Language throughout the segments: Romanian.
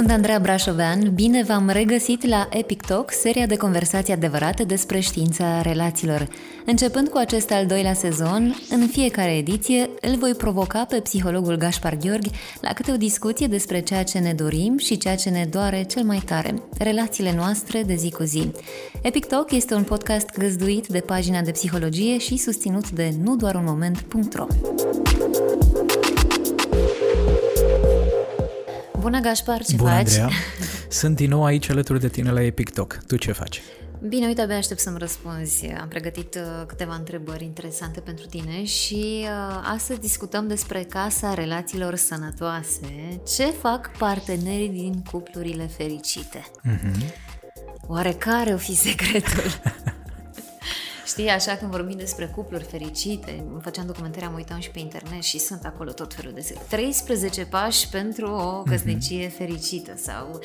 Sunt Andreea Brașovean, bine v-am regăsit la Epic Talk, seria de conversații adevărate despre știința relațiilor. Începând cu acest al doilea sezon, în fiecare ediție îl voi provoca pe psihologul Gaspar Gheorghi la câte o discuție despre ceea ce ne dorim și ceea ce ne doare cel mai tare, relațiile noastre de zi cu zi. Epic Talk este un podcast găzduit de pagina de psihologie și susținut de nu doar un moment.ro. Bună, Gașpar, ce Bună, faci? Andreea. Sunt din nou aici alături de tine la Epic Talk. Tu ce faci? Bine, uite, abia aștept să-mi răspunzi. Am pregătit uh, câteva întrebări interesante pentru tine și uh, astăzi discutăm despre casa relațiilor sănătoase. Ce fac partenerii din cuplurile fericite? Mm-hmm. Oare care o fi secretul? Știi, așa când vorbim despre cupluri fericite, făceam documentare, am uitat și pe internet și sunt acolo tot felul de 13 pași pentru o căsnicie mm-hmm. fericită sau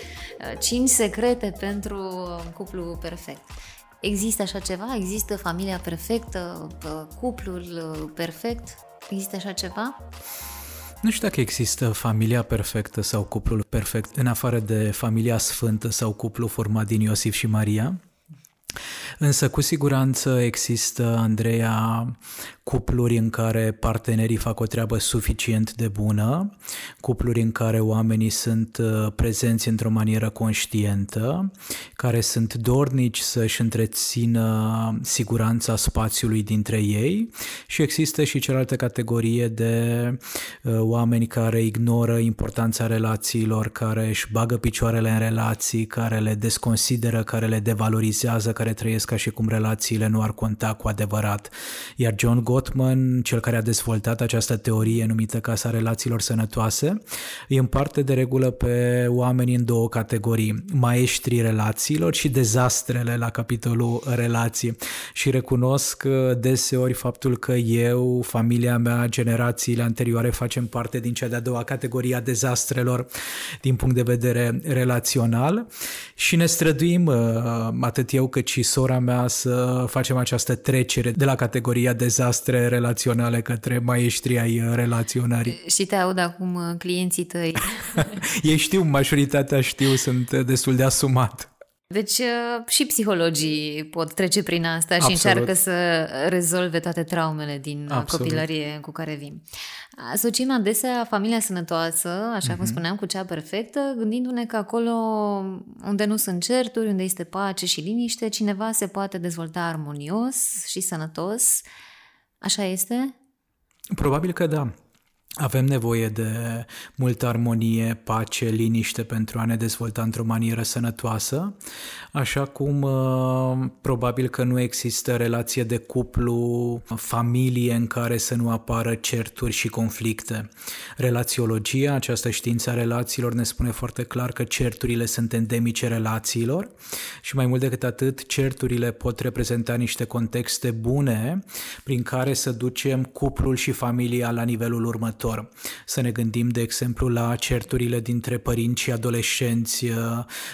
5 secrete pentru un cuplu perfect. Există așa ceva? Există familia perfectă, cuplul perfect? Există așa ceva? Nu știu dacă există familia perfectă sau cuplul perfect, în afară de familia sfântă sau cuplul format din Iosif și Maria. Însă cu siguranță există, Andreea, cupluri în care partenerii fac o treabă suficient de bună, cupluri în care oamenii sunt uh, prezenți într-o manieră conștientă, care sunt dornici să-și întrețină siguranța spațiului dintre ei și există și cealaltă categorie de uh, oameni care ignoră importanța relațiilor, care își bagă picioarele în relații, care le desconsideră, care le devalorizează, care trăiesc ca și cum relațiile nu ar conta cu adevărat. Iar John Gottman, cel care a dezvoltat această teorie numită Casa Relațiilor Sănătoase, îi împarte de regulă pe oameni în două categorii, maestrii relațiilor și dezastrele la capitolul relații. Și recunosc deseori faptul că eu, familia mea, generațiile anterioare facem parte din cea de-a doua categorie a dezastrelor din punct de vedere relațional și ne străduim, atât eu cât și sora mea, să facem această trecere de la categoria dezastre noastre relaționale către maestrii ai relaționării. Și te aud acum uh, clienții tăi. Ei știu, majoritatea știu, sunt destul de asumat. Deci uh, și psihologii pot trece prin asta Absolut. și încearcă să rezolve toate traumele din uh, Absolut. copilărie cu care vin. Asociem adesea familia sănătoasă, așa uh-huh. cum mhm. spuneam, cu cea perfectă, gândindu-ne că acolo unde nu sunt certuri, unde este pace și liniște, cineva se poate dezvolta armonios și sănătos Așa este? Probabil că da. Avem nevoie de multă armonie, pace, liniște pentru a ne dezvolta într-o manieră sănătoasă, așa cum uh, probabil că nu există relație de cuplu, familie în care să nu apară certuri și conflicte. Relațiologia, această știință a relațiilor, ne spune foarte clar că certurile sunt endemice relațiilor și mai mult decât atât, certurile pot reprezenta niște contexte bune prin care să ducem cuplul și familia la nivelul următor viitor. Să ne gândim, de exemplu, la certurile dintre părinți și adolescenți uh,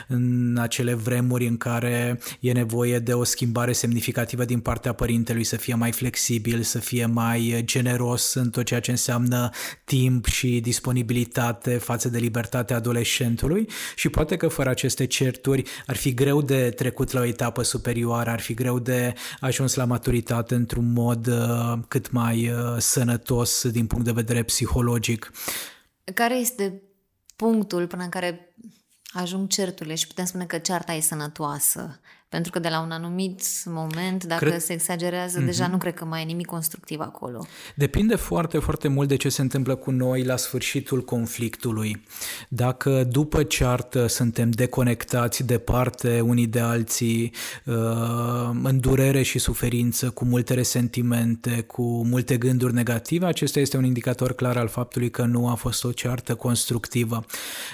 în acele vremuri în care e nevoie de o schimbare semnificativă din partea părintelui, să fie mai flexibil, să fie mai generos în tot ceea ce înseamnă timp și disponibilitate față de libertatea adolescentului și poate că fără aceste certuri ar fi greu de trecut la o etapă superioară, ar fi greu de ajuns la maturitate într-un mod uh, cât mai uh, sănătos din punct de vedere psihologic psihologic. Care este punctul până în care ajung certurile și putem spune că cearta e sănătoasă? Pentru că de la un anumit moment, dacă cred... se exagerează, mm-hmm. deja nu cred că mai e nimic constructiv acolo. Depinde foarte, foarte mult de ce se întâmplă cu noi la sfârșitul conflictului. Dacă după ceartă suntem deconectați departe unii de alții, uh, în durere și suferință, cu multe resentimente, cu multe gânduri negative, acesta este un indicator clar al faptului că nu a fost o ceartă constructivă.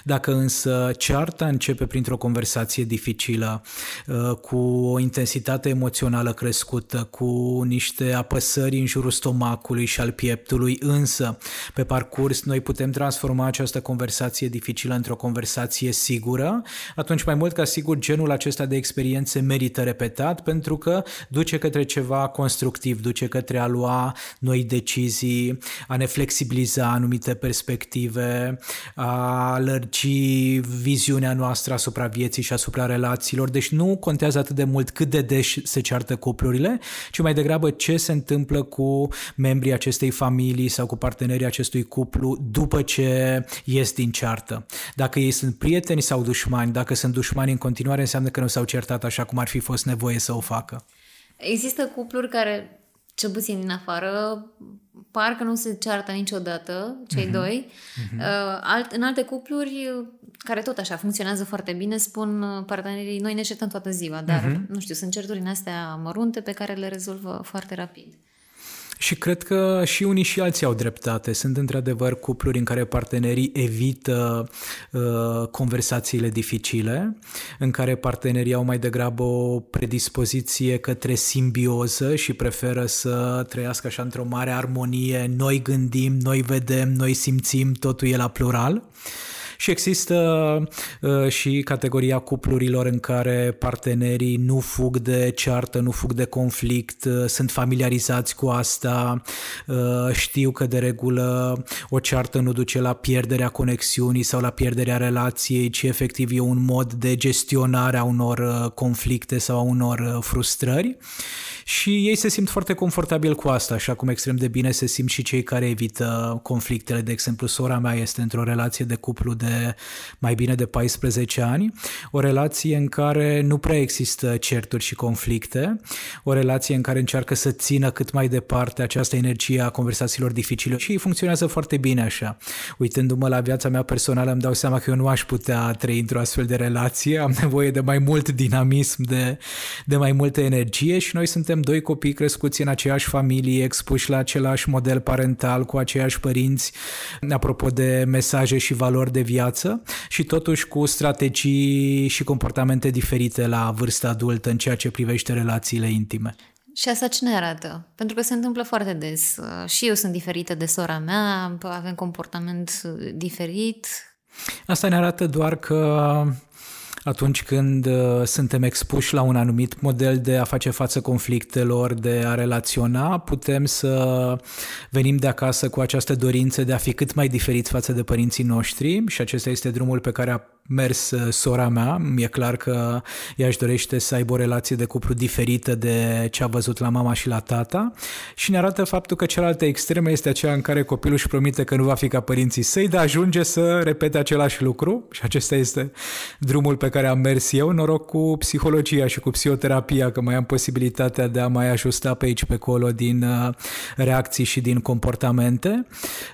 Dacă însă cearta începe printr-o conversație dificilă, uh, cu o intensitate emoțională crescută, cu niște apăsări în jurul stomacului și al pieptului, însă pe parcurs noi putem transforma această conversație dificilă într-o conversație sigură, atunci mai mult ca sigur genul acesta de experiențe merită repetat pentru că duce către ceva constructiv, duce către a lua noi decizii, a ne flexibiliza anumite perspective, a lărgi viziunea noastră asupra vieții și asupra relațiilor. Deci nu contează atât de mult cât de des se ceartă cuplurile, ci mai degrabă ce se întâmplă cu membrii acestei familii sau cu partenerii acestui cuplu după ce ies din ceartă. Dacă ei sunt prieteni sau dușmani, dacă sunt dușmani în continuare, înseamnă că nu s-au certat așa cum ar fi fost nevoie să o facă. Există cupluri care, cel puțin din afară, parcă nu se ceartă niciodată, cei uh-huh. doi. Uh-huh. Uh, alt, în alte cupluri, care tot așa funcționează foarte bine, spun uh, partenerii, noi ne certăm toată ziua, dar, uh-huh. nu știu, sunt certuri în astea mărunte pe care le rezolvă foarte rapid. Și cred că și unii și alții au dreptate. Sunt într-adevăr cupluri în care partenerii evită uh, conversațiile dificile, în care partenerii au mai degrabă o predispoziție către simbioză și preferă să trăiască așa într-o mare armonie. Noi gândim, noi vedem, noi simțim, totul e la plural. Uh, și există uh, și categoria cuplurilor în care partenerii nu fug de ceartă, nu fug de conflict, uh, sunt familiarizați cu asta, uh, știu că de regulă o ceartă nu duce la pierderea conexiunii sau la pierderea relației, ci efectiv e un mod de gestionare a unor uh, conflicte sau a unor uh, frustrări și ei se simt foarte confortabil cu asta, așa cum extrem de bine se simt și cei care evită conflictele. De exemplu, sora mea este într-o relație de cuplu de mai bine de 14 ani, o relație în care nu prea există certuri și conflicte, o relație în care încearcă să țină cât mai departe această energie a conversațiilor dificile și funcționează foarte bine așa. Uitându-mă la viața mea personală, îmi dau seama că eu nu aș putea trăi într-o astfel de relație, am nevoie de mai mult dinamism, de, de mai multă energie și noi suntem suntem doi copii crescuți în aceeași familie, expuși la același model parental, cu aceiași părinți, apropo de mesaje și valori de viață și totuși cu strategii și comportamente diferite la vârsta adultă în ceea ce privește relațiile intime. Și asta ce ne arată? Pentru că se întâmplă foarte des. Și eu sunt diferită de sora mea, avem comportament diferit. Asta ne arată doar că atunci când uh, suntem expuși la un anumit model de a face față conflictelor, de a relaționa, putem să venim de acasă cu această dorință de a fi cât mai diferit față de părinții noștri și acesta este drumul pe care a mers uh, sora mea. E clar că ea își dorește să aibă o relație de cuplu diferită de ce a văzut la mama și la tata și ne arată faptul că cealaltă extremă este aceea în care copilul își promite că nu va fi ca părinții săi, dar ajunge să repete același lucru și acesta este drumul pe care am mers eu. Noroc cu psihologia și cu psihoterapia, că mai am posibilitatea de a mai ajusta pe aici pe acolo din uh, reacții și din comportamente.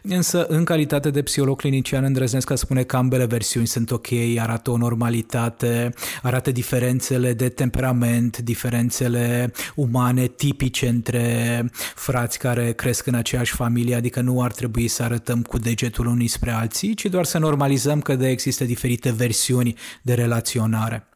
Însă, în calitate de psiholog clinician, îndrăznesc că spune că ambele versiuni sunt ok ei, arată o normalitate, arată diferențele de temperament, diferențele umane tipice între frați care cresc în aceeași familie, adică nu ar trebui să arătăm cu degetul unii spre alții, ci doar să normalizăm că de există diferite versiuni de relaționare.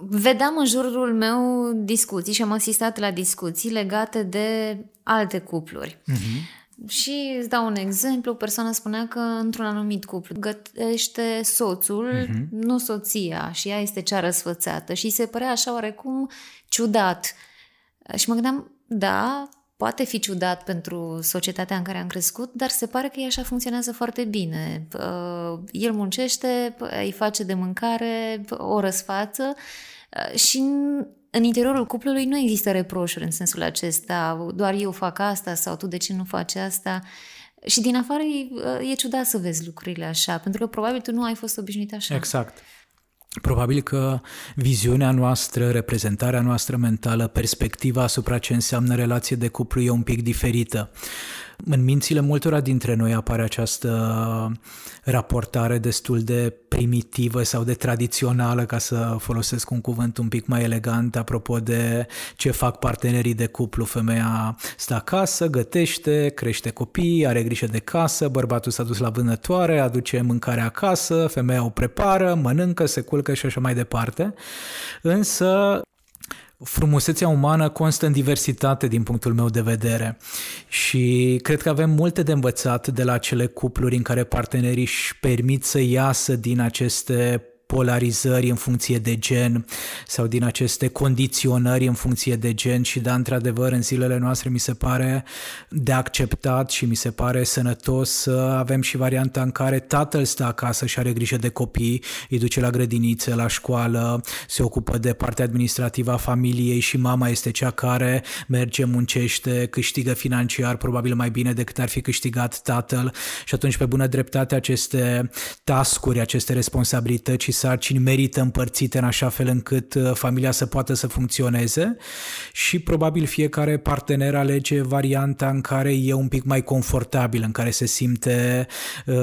Vedeam în jurul meu discuții și am asistat la discuții legate de alte cupluri. Uh-huh. Și îți dau un exemplu, o persoană spunea că într-un anumit cuplu gătește soțul, uh-huh. nu soția, și ea este cea răsfățată și se părea așa oarecum ciudat. Și mă gândeam, da, poate fi ciudat pentru societatea în care am crescut, dar se pare că ea așa funcționează foarte bine. Uh, el muncește, îi face de mâncare, o răsfață uh, și în interiorul cuplului nu există reproșuri în sensul acesta, doar eu fac asta sau tu de ce nu faci asta. Și din afară e, e ciudat să vezi lucrurile așa, pentru că probabil tu nu ai fost obișnuit așa. Exact. Probabil că viziunea noastră, reprezentarea noastră mentală, perspectiva asupra ce înseamnă relație de cuplu e un pic diferită. În mințile multora dintre noi apare această raportare destul de primitivă sau de tradițională, ca să folosesc un cuvânt un pic mai elegant, apropo de ce fac partenerii de cuplu. Femeia stă acasă, gătește, crește copii, are grijă de casă, bărbatul s-a dus la vânătoare, aduce mâncare acasă, femeia o prepară, mănâncă, se culcă și așa mai departe. Însă frumusețea umană constă în diversitate din punctul meu de vedere și cred că avem multe de învățat de la acele cupluri în care partenerii își permit să iasă din aceste polarizări în funcție de gen sau din aceste condiționări în funcție de gen și da, într-adevăr, în zilele noastre mi se pare de acceptat și mi se pare sănătos să avem și varianta în care tatăl stă acasă și are grijă de copii, îi duce la grădiniță, la școală, se ocupă de partea administrativă a familiei și mama este cea care merge, muncește, câștigă financiar probabil mai bine decât ar fi câștigat tatăl. Și atunci pe bună dreptate aceste tascuri, aceste responsabilități sarcini merită împărțite în așa fel încât uh, familia să poată să funcționeze și probabil fiecare partener alege varianta în care e un pic mai confortabil, în care se simte uh,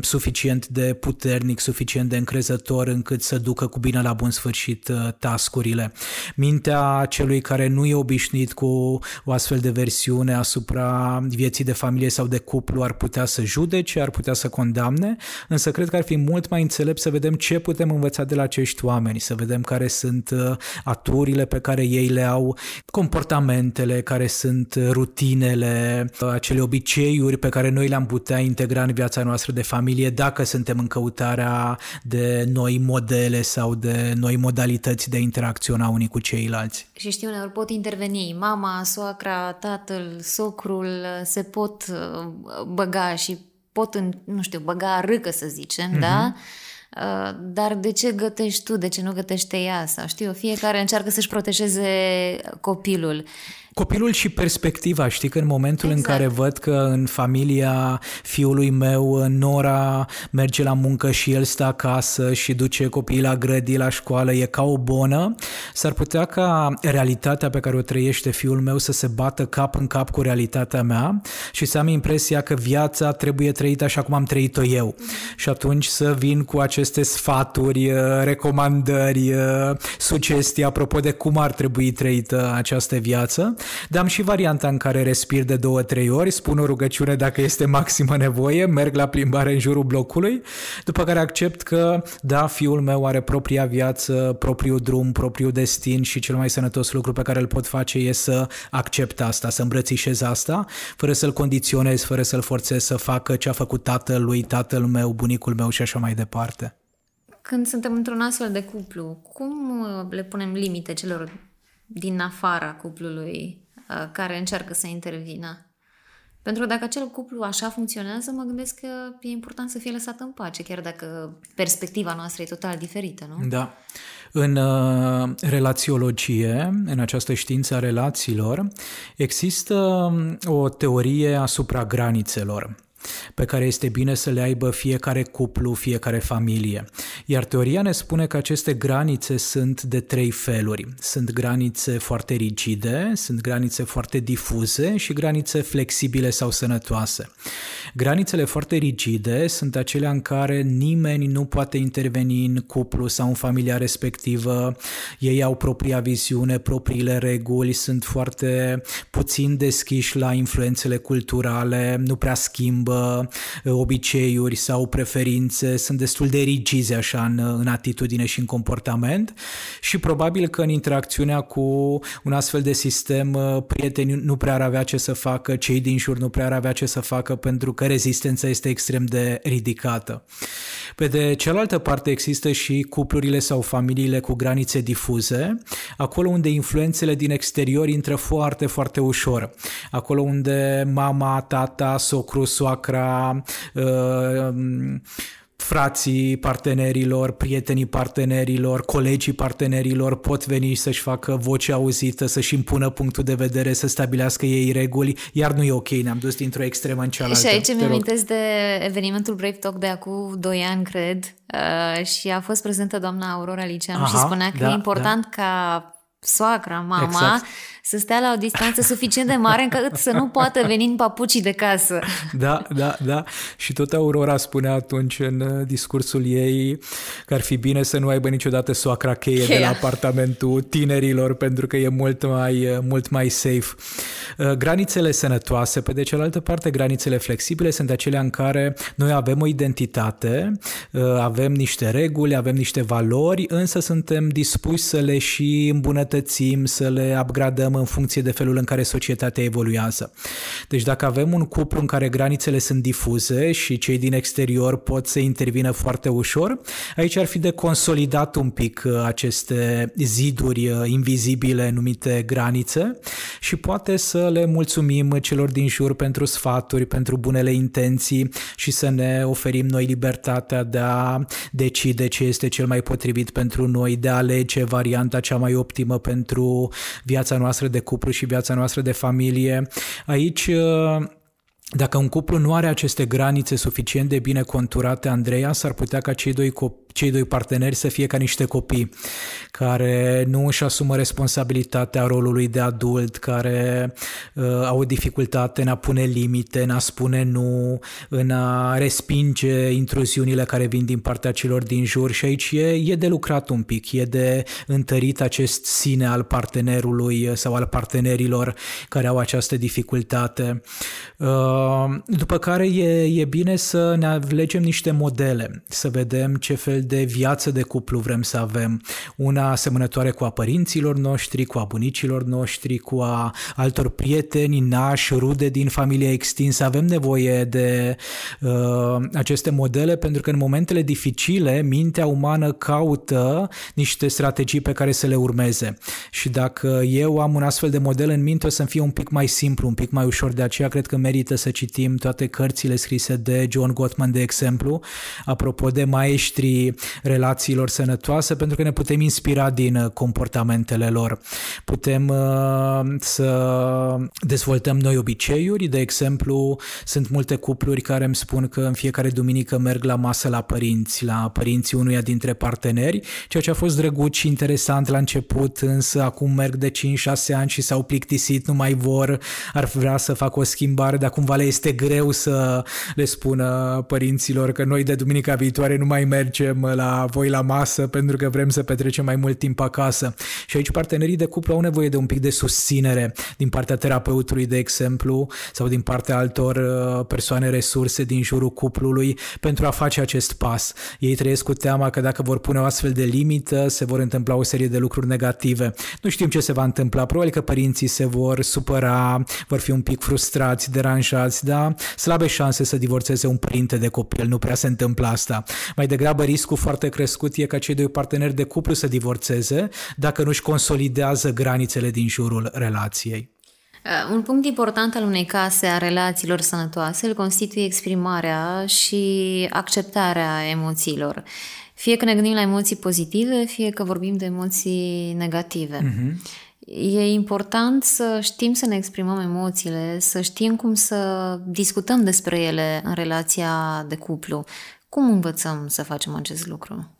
suficient de puternic, suficient de încrezător încât să ducă cu bine la bun sfârșit uh, tascurile. Mintea celui care nu e obișnuit cu o astfel de versiune asupra vieții de familie sau de cuplu ar putea să judece, ar putea să condamne, însă cred că ar fi mult mai înțelept să vedem ce ce putem învăța de la acești oameni, să vedem care sunt uh, aturile pe care ei le au, comportamentele, care sunt rutinele, uh, acele obiceiuri pe care noi le-am putea integra în viața noastră de familie dacă suntem în căutarea de noi modele sau de noi modalități de a interacționa unii cu ceilalți. Și știu, uneori pot interveni mama, soacra, tatăl, socrul, se pot uh, băga și pot, în, nu știu, băga râcă, să zicem, mm-hmm. da? Uh, dar de ce gătești tu, de ce nu gătește ea? Sau știu, fiecare încearcă să-și protejeze copilul. Copilul și perspectiva, știi că în momentul exact. în care văd că în familia fiului meu Nora merge la muncă și el stă acasă și duce copiii la grădii, la școală, e ca o bonă, s-ar putea ca realitatea pe care o trăiește fiul meu să se bată cap în cap cu realitatea mea și să am impresia că viața trebuie trăită așa cum am trăit-o eu. Mm-hmm. Și atunci să vin cu aceste sfaturi, recomandări, sugestii apropo de cum ar trebui trăită această viață dar am și varianta în care respir de două, trei ori, spun o rugăciune dacă este maximă nevoie, merg la plimbare în jurul blocului, după care accept că, da, fiul meu are propria viață, propriul drum, propriul destin și cel mai sănătos lucru pe care îl pot face e să accept asta, să îmbrățișez asta, fără să-l condiționez, fără să-l forțez să facă ce a făcut tatăl lui, tatăl meu, bunicul meu și așa mai departe. Când suntem într-un astfel de cuplu, cum le punem limite celor din afara cuplului uh, care încearcă să intervină. Pentru că dacă acel cuplu așa funcționează, mă gândesc că e important să fie lăsat în pace, chiar dacă perspectiva noastră e total diferită, nu? Da. În uh, relațiologie, în această știință a relațiilor, există um, o teorie asupra granițelor pe care este bine să le aibă fiecare cuplu, fiecare familie. Iar teoria ne spune că aceste granițe sunt de trei feluri. Sunt granițe foarte rigide, sunt granițe foarte difuze și granițe flexibile sau sănătoase. Granițele foarte rigide sunt acelea în care nimeni nu poate interveni în cuplu sau în familia respectivă, ei au propria viziune, propriile reguli, sunt foarte puțin deschiși la influențele culturale, nu prea schimbă uh, obiceiuri sau preferințe, sunt destul de rigize așa în, în atitudine și în comportament și probabil că în interacțiunea cu un astfel de sistem uh, prietenii nu prea ar avea ce să facă, cei din jur nu prea ar avea ce să facă pentru că rezistența este extrem de ridicată. Pe de cealaltă parte există și cuplurile sau familiile cu granițe difuze, acolo unde influențele din exterior intră foarte, foarte ușor. Acolo unde mama, tata, socru, soacra, uh, frații partenerilor, prietenii partenerilor, colegii partenerilor pot veni să-și facă voce auzită, să-și impună punctul de vedere, să stabilească ei reguli, iar nu e ok, ne-am dus dintr-o extremă în cealaltă. Și aici mi amintesc de evenimentul Brave Talk de acum 2 ani, cred, uh, și a fost prezentă doamna Aurora Liceanu Aha, și spunea că da, e important da. ca soacra, mama, exact să stea la o distanță suficient de mare încât să nu poată veni în papucii de casă. Da, da, da. Și tot Aurora spunea atunci în uh, discursul ei că ar fi bine să nu aibă niciodată soacra cheie Cheia. de la apartamentul tinerilor pentru că e mult mai, uh, mult mai safe. Uh, granițele sănătoase, pe de cealaltă parte, granițele flexibile sunt acelea în care noi avem o identitate, avem niște reguli, avem niște valori, însă suntem dispuși să le și îmbunătățim, să le upgradăm în funcție de felul în care societatea evoluează. Deci dacă avem un cuplu în care granițele sunt difuze și cei din exterior pot să intervină foarte ușor, aici ar fi de consolidat un pic uh, aceste ziduri uh, invizibile numite granițe și poate să le mulțumim celor din jur pentru sfaturi, pentru bunele intenții și să ne oferim noi libertatea de a decide ce este cel mai potrivit pentru noi, de a alege varianta cea mai optimă pentru viața noastră de cuplu și viața noastră de familie. Aici uh, dacă un cuplu nu are aceste granițe suficient de bine conturate, Andreea, s-ar putea ca cei doi copii cei doi parteneri să fie ca niște copii care nu își asumă responsabilitatea rolului de adult, care uh, au o dificultate în a pune limite, în a spune nu, în a respinge intruziunile care vin din partea celor din jur și aici e, e de lucrat un pic, e de întărit acest sine al partenerului sau al partenerilor care au această dificultate. Uh, după care e, e bine să ne alegem niște modele, să vedem ce fel fel de viață de cuplu vrem să avem. Una asemănătoare cu a părinților noștri, cu a bunicilor noștri, cu a altor prieteni, nași, rude din familia extinsă. Avem nevoie de uh, aceste modele pentru că în momentele dificile mintea umană caută niște strategii pe care să le urmeze. Și dacă eu am un astfel de model în minte, o să-mi fie un pic mai simplu, un pic mai ușor. De aceea cred că merită să citim toate cărțile scrise de John Gottman, de exemplu, apropo de maestrii relațiilor sănătoase pentru că ne putem inspira din uh, comportamentele lor. Putem uh, să dezvoltăm noi obiceiuri, de exemplu, sunt multe cupluri care îmi spun că în fiecare duminică merg la masă la părinți, la părinții unuia dintre parteneri, ceea ce a fost drăguț și interesant la început, însă acum merg de 5-6 ani și s-au plictisit, nu mai vor, ar vrea să facă o schimbare, dar cumva le este greu să le spună părinților că noi de duminica viitoare nu mai mergem la voi la masă pentru că vrem să petrecem mai mult timp acasă. Și aici partenerii de cuplu au nevoie de un pic de susținere din partea terapeutului, de exemplu, sau din partea altor uh, persoane resurse din jurul cuplului pentru a face acest pas. Ei trăiesc cu teama că dacă vor pune o astfel de limită, se vor întâmpla o serie de lucruri negative. Nu știm ce se va întâmpla. Probabil că părinții se vor supăra, vor fi un pic frustrați, deranjați, da? Slabe șanse să divorțeze un părinte de copil, nu prea se întâmplă asta. Mai degrabă riscul riscul foarte crescut e ca cei doi parteneri de cuplu să divorțeze dacă nu-și consolidează granițele din jurul relației. Uh, un punct important al unei case a relațiilor sănătoase îl constituie exprimarea și acceptarea emoțiilor. Fie că ne gândim la emoții pozitive, fie că vorbim de emoții negative. Uh-huh. E important să știm să ne exprimăm emoțiile, să știm cum să discutăm despre ele în relația de cuplu. Cum învățăm să facem acest lucru?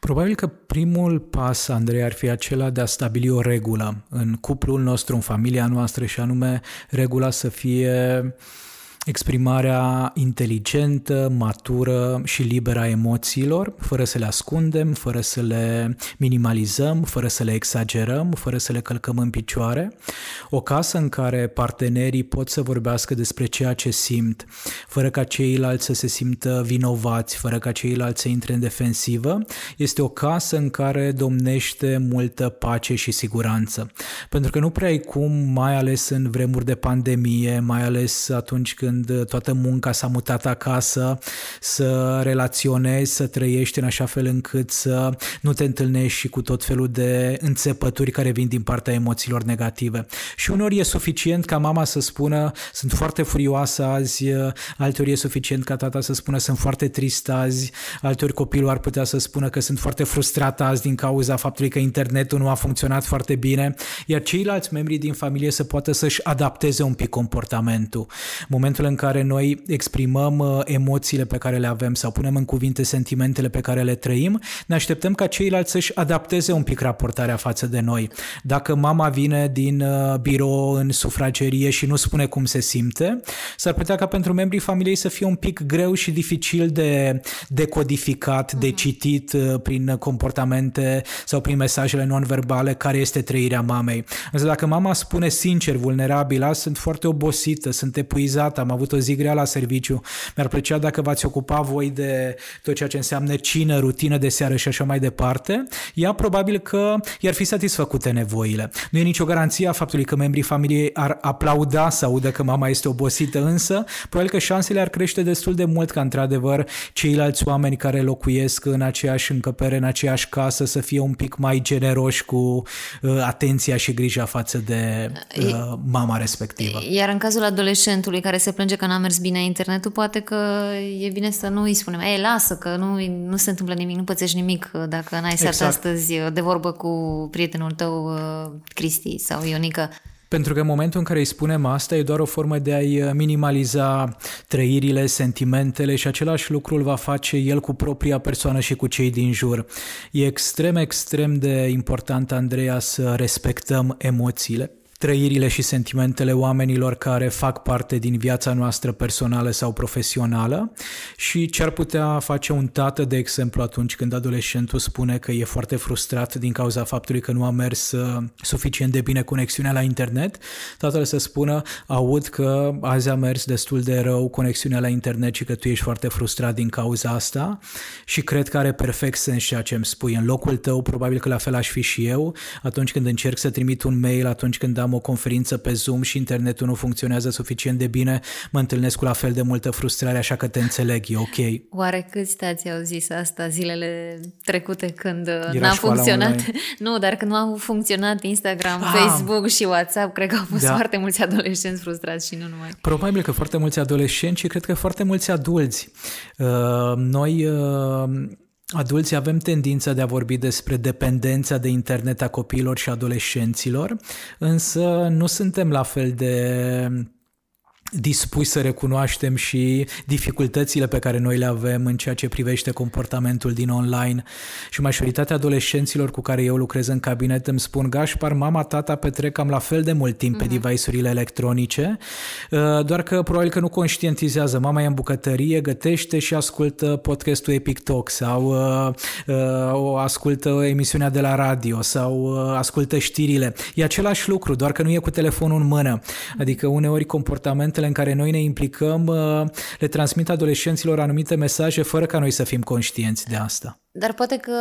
Probabil că primul pas, Andrei, ar fi acela de a stabili o regulă în cuplul nostru, în familia noastră și anume regula să fie uh, exprimarea inteligentă, matură și liberă a emoțiilor, fără să le ascundem, fără să le minimalizăm, fără să le exagerăm, fără să le călcăm în picioare. O casă în care partenerii pot să vorbească despre ceea ce simt, fără ca ceilalți să se simtă vinovați, fără ca ceilalți să intre în defensivă, este o casă în care domnește multă pace și siguranță. Pentru că nu prea ai cum, mai ales în vremuri de pandemie, mai ales atunci când când uh, toată munca s-a mutat acasă, să relaționezi, să trăiești în așa fel încât să nu te întâlnești și cu tot felul de înțepături care vin din partea emoțiilor negative. Și uneori e suficient ca mama să spună sunt foarte furioasă azi, uh, alteori e suficient ca tata să spună sunt foarte trist azi, alteori copilul ar putea să spună că sunt foarte frustrat azi din cauza faptului că internetul nu a funcționat foarte bine, iar ceilalți membri din familie să poată să-și adapteze un pic comportamentul. Momentul momentul în care noi exprimăm uh, emoțiile pe care le avem sau punem în cuvinte sentimentele pe care le trăim, ne așteptăm ca ceilalți să-și adapteze un pic raportarea față de noi. Dacă mama vine din uh, birou în sufragerie și nu spune cum se simte, s-ar putea ca pentru membrii familiei să fie un pic greu și dificil de decodificat, de mhm. citit uh, prin comportamente sau prin mesajele non-verbale care este trăirea mamei. Însă dacă mama spune sincer, vulnerabilă, sunt foarte obosită, sunt epuizată, am avut o zi grea la serviciu, mi-ar plăcea dacă v-ați ocupa voi de tot ceea ce înseamnă cină, rutină de seară și așa mai departe, ea probabil că i-ar fi satisfăcute nevoile. Nu e nicio garanție a faptului că membrii familiei ar aplauda să audă că mama este obosită, însă probabil că șansele ar crește destul de mult ca într-adevăr ceilalți oameni care locuiesc în aceeași încăpere, în aceeași casă, să fie un pic mai generoși cu uh, atenția și grija față de uh, mama respectivă. Iar în cazul adolescentului care se plânge că n-a mers bine internetul, poate că e bine să nu îi spunem, ei, lasă că nu, nu se întâmplă nimic, nu pățești nimic dacă n-ai stat exact. astăzi de vorbă cu prietenul tău, uh, Cristi sau Ionica. Pentru că în momentul în care îi spunem asta e doar o formă de a-i uh, minimaliza trăirile, sentimentele și același lucru îl va face el cu propria persoană și cu cei din jur. E extrem, extrem de important, Andreea, să respectăm emoțiile trăirile și sentimentele oamenilor care fac parte din viața noastră personală sau profesională și ce ar putea face un tată, de exemplu, atunci când adolescentul spune că e foarte frustrat din cauza faptului că nu a mers uh, suficient de bine conexiunea la internet, tatăl să spună, aud că azi a mers destul de rău conexiunea la internet și că tu ești foarte frustrat din cauza asta și cred că are perfect sens ceea ce îmi spui. În locul tău, probabil că la fel aș fi și eu, atunci când încerc să trimit un mail, atunci când am o conferință pe Zoom și internetul nu funcționează suficient de bine, mă întâlnesc cu la fel de multă frustrare, așa că te înțeleg, e ok. Oare câți tați au zis asta zilele trecute când Era n-a funcționat? Online. Nu, dar când nu au funcționat Instagram, ah, Facebook și WhatsApp, cred că au fost da. foarte mulți adolescenți frustrați și nu numai. Probabil că foarte mulți adolescenți și cred că foarte mulți adulți. Uh, noi uh, Adulții avem tendința de a vorbi despre dependența de internet a copiilor și adolescenților, însă nu suntem la fel de dispuși să recunoaștem și dificultățile pe care noi le avem în ceea ce privește comportamentul din online. Și majoritatea adolescenților cu care eu lucrez în cabinet îmi spun, Gașpar, mama, tata petrec cam la fel de mult timp pe uh-huh. device-urile electronice, uh, doar că probabil că nu conștientizează. Mama e în bucătărie, gătește și ascultă podcastul Epic Talk sau uh, uh, o ascultă emisiunea de la radio sau ascultă știrile. E același lucru, doar că nu e cu telefonul în mână. Adică uneori comportamentele în care noi ne implicăm uh, le transmit adolescenților anumite mesaje fără ca noi să fim conștienți de asta. Dar poate că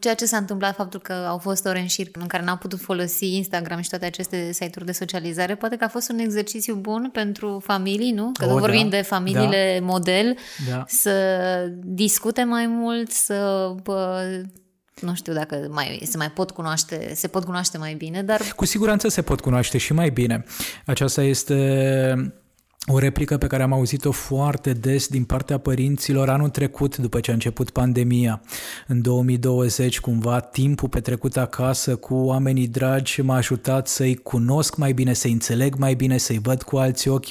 ceea ce s-a întâmplat, faptul că au fost ore în șir în care n-au putut folosi Instagram și toate aceste site-uri de socializare, poate că a fost un exercițiu bun pentru familii, nu? Că oh, vorbim da, de familiile da, model, da. să discute mai mult, să bă, nu știu dacă mai, se mai pot cunoaște, se pot cunoaște mai bine, dar... Cu siguranță se pot cunoaște și mai bine. Aceasta este o replică pe care am auzit-o foarte des din partea părinților anul trecut, după ce a început pandemia. În 2020, cumva, timpul petrecut acasă cu oamenii dragi m-a ajutat să-i cunosc mai bine, să-i înțeleg mai bine, să-i văd cu alți ochi.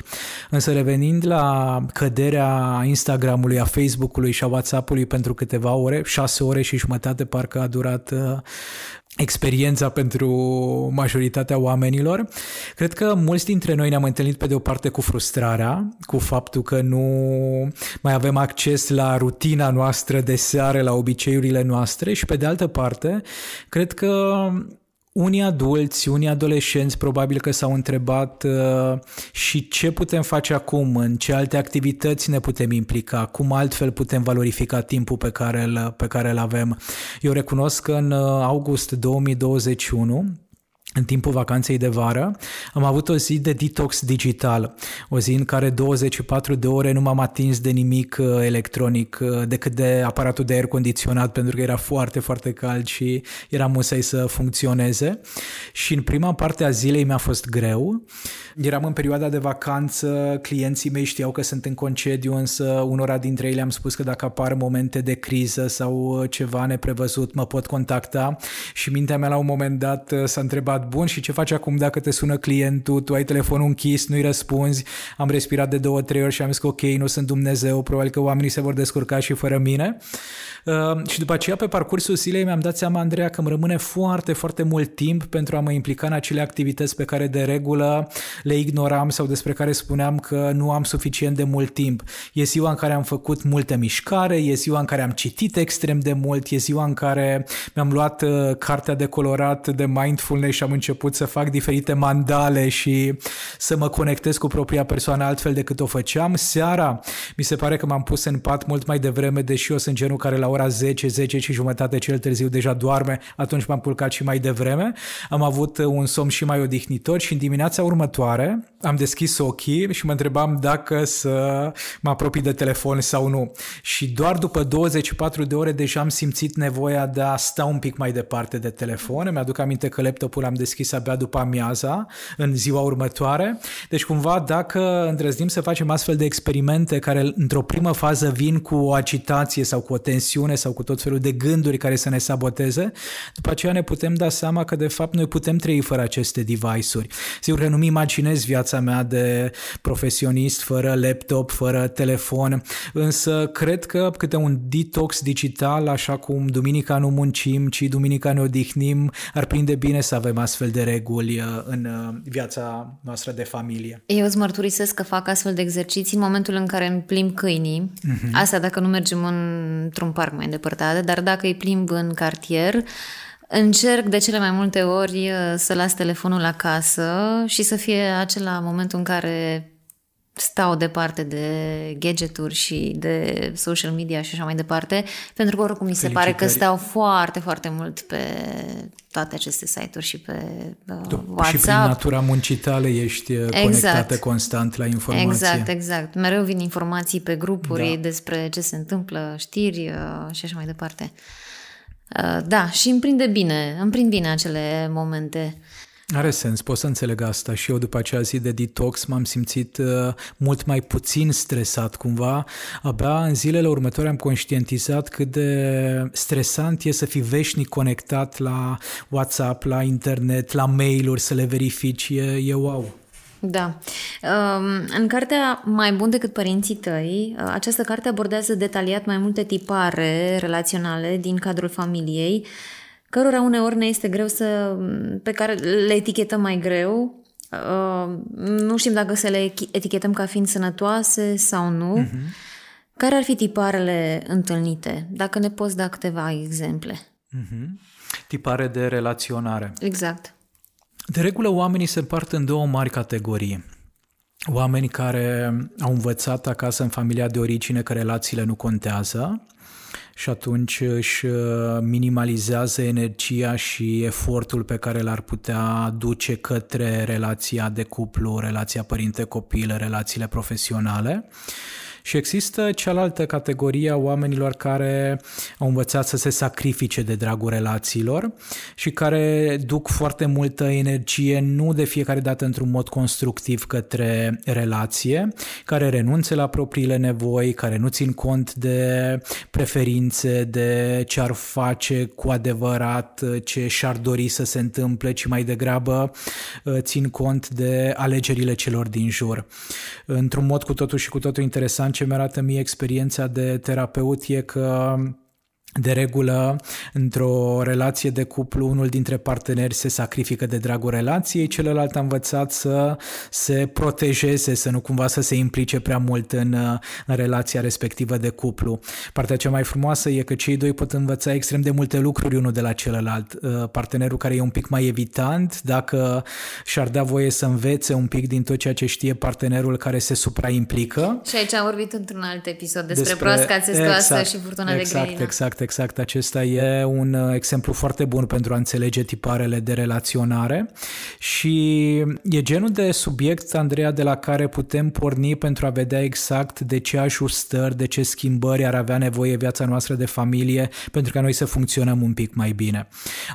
Însă revenind la căderea Instagramului, a Facebook-ului și a WhatsApp-ului pentru câteva ore, șase ore și jumătate parcă a durat uh, experiența pentru majoritatea oamenilor. Cred că mulți dintre noi ne-am întâlnit pe de o parte cu frustrarea, cu faptul că nu mai avem acces la rutina noastră de seară, la obiceiurile noastre și pe de altă parte, cred că unii adulți, unii adolescenți probabil că s-au întrebat uh, și ce putem face acum, în ce alte activități ne putem implica, cum altfel putem valorifica timpul pe care îl, pe care îl avem. Eu recunosc că în uh, august 2021 în timpul vacanței de vară, am avut o zi de detox digital, o zi în care 24 de ore nu m-am atins de nimic uh, electronic uh, decât de aparatul de aer condiționat pentru că era foarte, foarte cald și era musai să funcționeze. Și în prima parte a zilei mi-a fost greu. Eram în perioada de vacanță, clienții mei știau că sunt în concediu, însă unora dintre ei le-am spus că dacă apar momente de criză sau uh, ceva neprevăzut, mă pot contacta și mintea mea la un moment dat s-a întrebat bărbat bun și ce faci acum dacă te sună clientul, tu ai telefonul închis, nu-i răspunzi, am respirat de două, trei ori și am zis că ok, nu sunt Dumnezeu, probabil că oamenii se vor descurca și fără mine. Uh, și după aceea, pe parcursul zilei, mi-am dat seama, Andreea, că îmi rămâne foarte, foarte mult timp pentru a mă implica în acele activități pe care de regulă le ignoram sau despre care spuneam că nu am suficient de mult timp. E ziua în care am făcut multă mișcare, e ziua în care am citit extrem de mult, e ziua în care mi-am luat uh, cartea de colorat de mindfulness și am început să fac diferite mandale și să mă conectez cu propria persoană altfel decât o făceam. Seara mi se pare că m-am pus în pat mult mai devreme, deși eu sunt genul care la ora 10, 10 și jumătate cel târziu deja doarme, atunci m-am culcat și mai devreme. Am avut uh, un somn și mai odihnitor și în dimineața următoare am deschis ochii și mă întrebam dacă să mă apropii de telefon sau nu. Și doar după 24 de ore deja am simțit nevoia de a sta un pic mai departe de telefon. Mi-aduc aminte că laptopul am deschis abia după amiaza, în ziua următoare. Deci cumva dacă îndrăznim să facem astfel de experimente care într-o primă fază vin cu o agitație sau cu o tensiune sau cu tot felul de gânduri care să ne saboteze, după aceea ne putem da seama că de fapt noi putem trăi fără aceste device-uri. Sigur că nu-mi imaginez viața mea de profesionist fără laptop, fără telefon, însă cred că câte un detox digital, așa cum duminica nu muncim, ci duminica ne odihnim, ar prinde bine să avem astfel de reguli uh, în uh, viața noastră de familie. Eu îți mărturisesc că fac astfel de exerciții în momentul în care îmi plimb câinii. Uh-huh. Asta dacă nu mergem într-un parc mai îndepărtat, dar dacă îi plimb în cartier, Încerc de cele mai multe ori uh, să las telefonul acasă și să fie acela momentul în care stau departe de gadgeturi și de social media și așa mai departe, pentru că oricum mi se pare că stau foarte, foarte mult pe toate aceste site-uri și pe uh, tu, WhatsApp. Și prin natura muncii tale ești uh, exact. conectată constant la informații. Exact, exact. Mereu vin informații pe grupuri da. despre ce se întâmplă, știri uh, și așa mai departe. Uh, da, și îmi prinde bine, îmi prind bine acele momente. Are sens, pot să înțeleg asta și eu după acea zi de detox m-am simțit uh, mult mai puțin stresat cumva. Abia în zilele următoare am conștientizat cât de stresant e să fii veșnic conectat la WhatsApp, la internet, la mail-uri, să le verifici, e, e wow. Da. În cartea Mai bun decât părinții tăi, această carte abordează detaliat mai multe tipare relaționale din cadrul familiei, cărora uneori ne este greu să, pe care le etichetăm mai greu. Nu știm dacă să le etichetăm ca fiind sănătoase sau nu. Uh-huh. Care ar fi tiparele întâlnite? Dacă ne poți da câteva exemple. Uh-huh. Tipare de relaționare. Exact. De regulă, oamenii se împart în două mari categorii. Oameni care au învățat acasă în familia de origine că relațiile nu contează și atunci își uh, minimalizează energia și efortul pe care l-ar putea duce către relația de cuplu, relația părinte-copil, relațiile profesionale. Și există cealaltă categorie a oamenilor care au învățat să se sacrifice de dragul relațiilor și care duc foarte multă energie, nu de fiecare dată într-un mod constructiv către relație, care renunțe la propriile nevoi, care nu țin cont de preferințe, de ce ar face cu adevărat, ce și-ar dori să se întâmple, ci mai degrabă uh, țin cont de alegerile celor din jur. Într-un mod cu totul și cu totul interesant, ce mi arată mie experiența de terapeut e că de regulă, într-o relație de cuplu, unul dintre parteneri se sacrifică de dragul relației, celălalt a învățat să se protejeze, să nu cumva să se implice prea mult în, în relația respectivă de cuplu. Partea cea mai frumoasă e că cei doi pot învăța extrem de multe lucruri unul de la celălalt. Uh, partenerul care e un pic mai evitant, dacă și-ar da voie să învețe un pic din tot ceea ce știe partenerul care se supraimplică. Și aici am vorbit într-un alt episod despre, despre proasca țestoasă exact, și furtuna exact, de găină. Exact, exact. Acesta e un uh, exemplu foarte bun pentru a înțelege tiparele de relaționare și e genul de subiect, Andreea, de la care putem porni pentru a vedea exact de ce ajustări, de ce schimbări ar avea nevoie viața noastră de familie pentru ca noi să funcționăm un pic mai bine.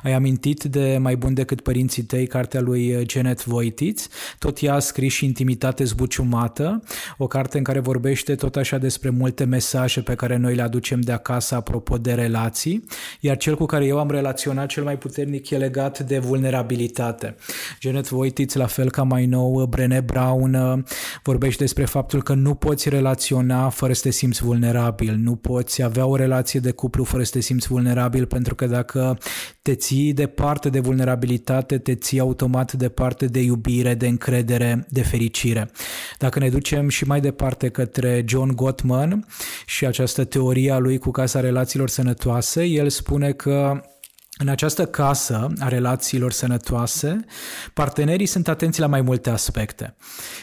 Ai amintit de Mai bun decât părinții tăi, cartea lui Janet Voitiț, tot ea a scris și Intimitate zbuciumată, o carte în care vorbește tot așa despre multe mesaje pe care noi le aducem de acasă apropo de relații, iar cel cu care eu am relaționat cel mai puternic e legat de vulnerabilitate. Janet Voitiț, la fel ca mai nou, Brené Brown vorbește despre faptul că nu poți relaționa fără să te simți vulnerabil, nu poți avea o relație de cuplu fără să te simți vulnerabil, pentru că dacă te ții departe de vulnerabilitate, te ții automat departe de iubire, de încredere, de fericire. Dacă ne ducem și mai departe către John Gottman și această teorie a lui cu Casa Relațiilor Sănătoase, el spune că în această casă a relațiilor sănătoase, partenerii sunt atenți la mai multe aspecte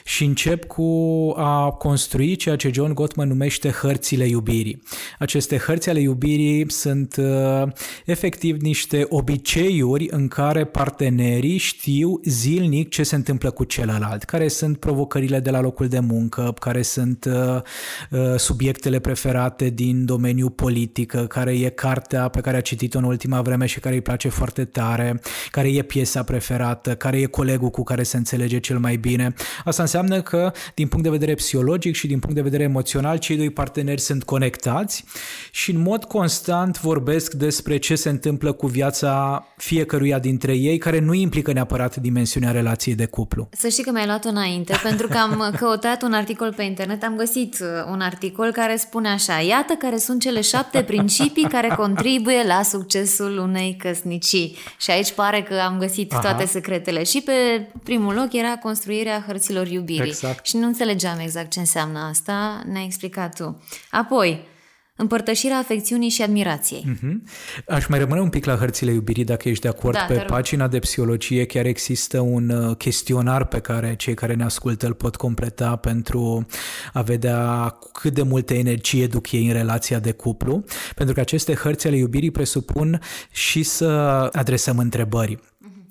și încep cu a construi ceea ce John Gottman numește hărțile iubirii. Aceste hărți ale iubirii sunt uh, efectiv niște obiceiuri în care partenerii știu zilnic ce se întâmplă cu celălalt, care sunt provocările de la locul de muncă, care sunt uh, uh, subiectele preferate din domeniul politic, care e cartea pe care a citit-o în ultima vreme și care îi place foarte tare, care e piesa preferată, care e colegul cu care se înțelege cel mai bine. Asta înseamnă că, din punct de vedere psihologic și din punct de vedere emoțional, cei doi parteneri sunt conectați și în mod constant vorbesc despre ce se întâmplă cu viața fiecăruia dintre ei, care nu implică neapărat dimensiunea relației de cuplu. Să știi că mi-ai luat înainte, pentru că am căutat un articol pe internet, am găsit uh, un articol care spune așa, iată care sunt cele șapte principii care contribuie la succesul unei căsnicii. Și aici pare că am găsit Aha. toate secretele. Și pe primul loc era construirea hărților iubirii. Exact. Și nu înțelegeam exact ce înseamnă asta, ne-ai explicat tu. Apoi, Împărtășirea afecțiunii și admirației. Mm-hmm. Aș mai rămâne un pic la hărțile iubirii, dacă ești de acord. Da, pe pagina de psihologie chiar există un uh, chestionar pe care cei care ne ascultă îl pot completa pentru a vedea cât de multă energie duc ei în relația de cuplu, pentru că aceste hărți ale iubirii presupun și să adresăm întrebări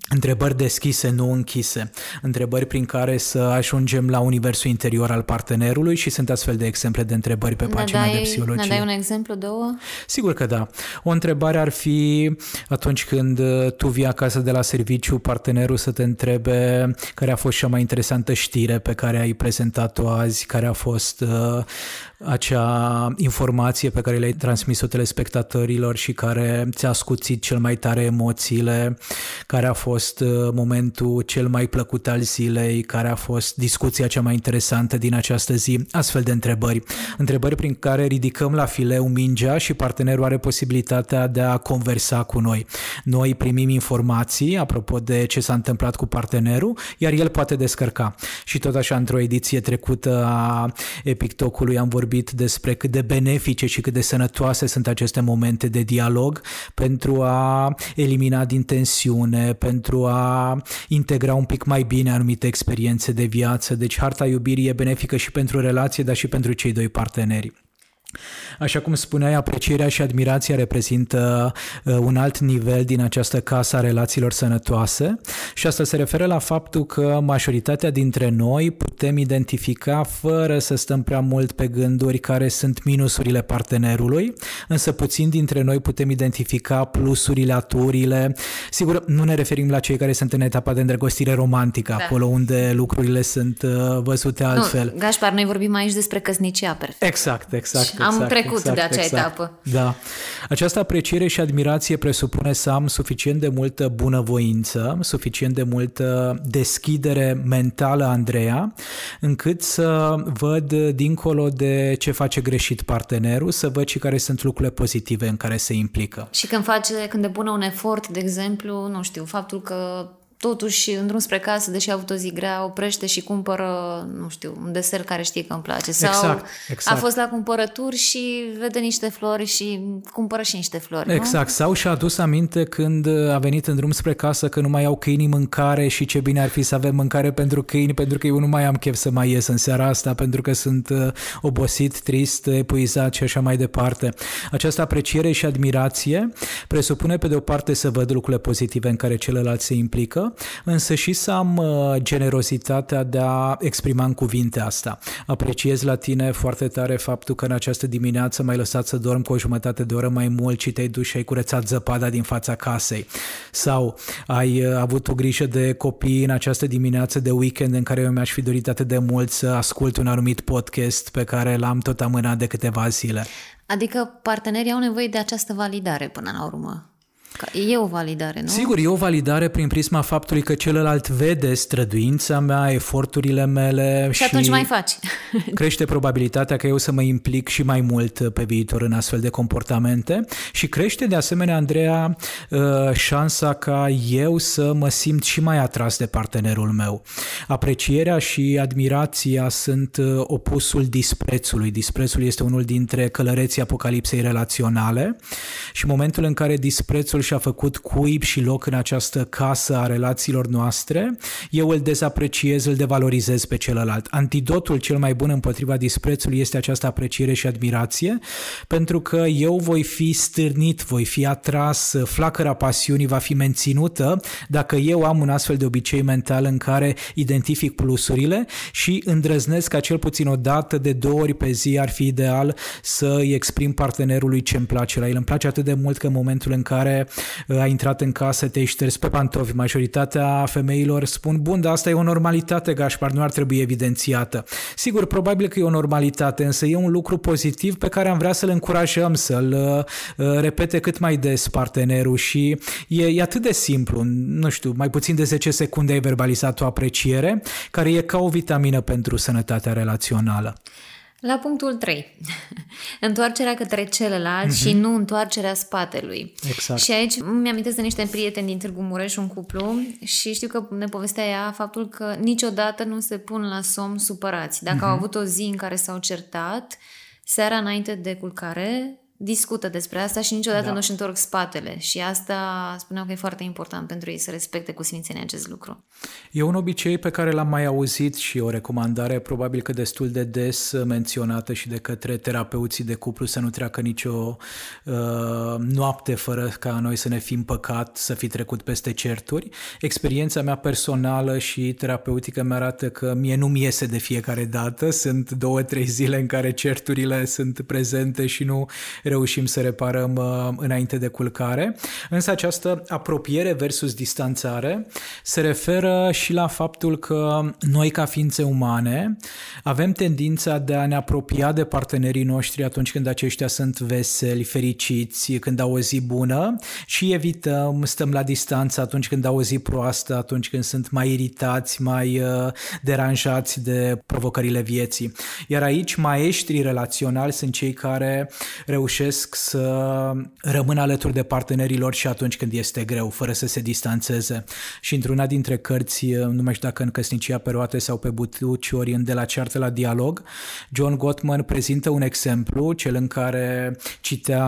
întrebări deschise, nu închise, întrebări prin care să ajungem la universul interior al partenerului și sunt astfel de exemple de întrebări pe pagina dai, de psihologie. Ne dai un exemplu, două? Sigur că da. O întrebare ar fi atunci când uh, tu vii acasă de la serviciu, partenerul să te întrebe care a fost cea mai interesantă știre pe care ai prezentat-o azi, care a fost uh, acea informație pe care le-ai transmis-o telespectatorilor și care ți-a scuțit cel mai tare emoțiile, care a fost uh, momentul cel mai plăcut al zilei, care a fost discuția cea mai interesantă din această zi, astfel de întrebări. Întrebări prin care ridicăm la fileu mingea și partenerul are posibilitatea de a conversa cu noi. Noi primim informații apropo de ce s-a întâmplat cu partenerul, iar el poate descărca. Și tot așa, într-o ediție trecută a Epictocului am vorbit vorbit despre cât de benefice și cât de sănătoase sunt aceste momente de dialog pentru a elimina din tensiune, pentru a integra un pic mai bine anumite experiențe de viață. Deci harta iubirii e benefică și pentru relație, dar și pentru cei doi parteneri. Așa cum spuneai, aprecierea și admirația reprezintă uh, un alt nivel din această casă a relațiilor sănătoase și asta se referă la faptul că majoritatea dintre noi putem identifica fără să stăm prea mult pe gânduri care sunt minusurile partenerului, însă puțin dintre noi putem identifica plusurile, aturile. Sigur, nu ne referim la cei care sunt în etapa de îndrăgostire romantică, da. acolo unde lucrurile sunt uh, văzute altfel. Nu, Gașpar, noi vorbim aici despre căsnicia perfectă. Exact, exact. Am exact, trecut exact, de acea exact. etapă. Da. Această apreciere și admirație presupune să am suficient de multă bunăvoință, suficient de multă deschidere mentală, Andreea, încât să văd dincolo de ce face greșit partenerul, să văd și care sunt lucrurile pozitive în care se implică. Și când face, când depune un efort, de exemplu, nu știu, faptul că totuși în drum spre casă, deși a avut o zi grea, oprește și cumpără, nu știu, un desert care știe că îmi place. Sau exact, exact. a fost la cumpărături și vede niște flori și cumpără și niște flori. Exact. Nu? Sau și-a adus aminte când a venit în drum spre casă că nu mai au câinii mâncare și ce bine ar fi să avem mâncare pentru câini, pentru că eu nu mai am chef să mai ies în seara asta, pentru că sunt uh, obosit, trist, epuizat și așa mai departe. Această apreciere și admirație presupune pe de o parte să văd lucrurile pozitive în care celălalt se implică, viață, însă și să am uh, generozitatea de a exprima în cuvinte asta. Apreciez la tine foarte tare faptul că în această dimineață m-ai lăsat să dorm cu o jumătate de oră mai mult și te-ai dus și ai curățat zăpada din fața casei. Sau ai uh, avut o grijă de copii în această dimineață de weekend în care eu mi-aș fi dorit atât de mult să ascult un anumit podcast pe care l-am tot amânat de câteva zile. Adică partenerii au nevoie de această validare până la urmă. Că e o validare, nu? Sigur, e o validare prin prisma faptului că celălalt vede străduința mea, eforturile mele și, și atunci mai faci. crește probabilitatea că eu să mă implic și mai mult pe viitor în astfel de comportamente și crește de asemenea, Andreea, uh, șansa ca eu să mă simt și mai atras de partenerul meu. Aprecierea și admirația sunt uh, opusul disprețului. Disprețul este unul dintre călăreții apocalipsei relaționale și momentul în care disprețul și-a făcut cuib și loc în această casă a relațiilor noastre, eu îl dezapreciez, îl devalorizez pe celălalt. Antidotul cel mai bun împotriva disprețului este această apreciere și admirație, pentru că eu voi fi stârnit, voi fi atras, flacăra pasiunii va fi menținută dacă eu am un astfel de obicei mental în care identific plusurile și îndrăznesc ca cel puțin o dată de două ori pe zi ar fi ideal să îi exprim partenerului ce îmi place la el. Îmi place atât de mult că în momentul în care a intrat în casă, te-ai șters pe pantofi. Majoritatea femeilor spun, bun, dar asta e o normalitate, Gașpar, nu ar trebui evidențiată. Sigur, probabil că e o normalitate, însă e un lucru pozitiv pe care am vrea să-l încurajăm, să-l uh, repete cât mai des partenerul și e, e atât de simplu, nu știu, mai puțin de 10 secunde ai verbalizat o apreciere, care e ca o vitamină pentru sănătatea relațională. La punctul 3. Întoarcerea către celălalt mm-hmm. și nu întoarcerea spatelui. Exact. Și aici mi-amintesc de niște prieteni din Târgu Mureș, un cuplu, și știu că ne povestea ea faptul că niciodată nu se pun la somn supărați. Dacă mm-hmm. au mhm. avut o zi în care s-au certat, seara înainte de culcare, discută despre asta și niciodată da. nu își întorc spatele. Și asta spuneau că e foarte important pentru ei să respecte cu sfințenie acest lucru. E un obicei pe care l-am mai auzit și o recomandare probabil că destul de des menționată și de către terapeuții de cuplu să nu treacă nicio uh, noapte fără ca noi să ne fim păcat, să fi trecut peste certuri. Experiența mea personală și terapeutică mi arată că mie nu-mi iese de fiecare dată. Sunt două, trei zile în care certurile sunt prezente și nu reușim să reparăm uh, înainte de culcare. Însă această apropiere versus distanțare se referă și la faptul că noi ca ființe umane avem tendința de a ne apropia de partenerii noștri atunci când aceștia sunt veseli, fericiți, când au o zi bună și evităm, stăm la distanță atunci când au o zi proastă, atunci când sunt mai iritați, mai uh, deranjați de provocările vieții. Iar aici maestrii relaționali sunt cei care reușesc reușesc să rămână alături de partenerii lor și atunci când este greu, fără să se distanțeze. Și într-una dintre cărți, nu mai știu dacă în Căsnicia pe roate sau pe butuci, ori în De la ceartă la dialog, John Gottman prezintă un exemplu, cel în care citea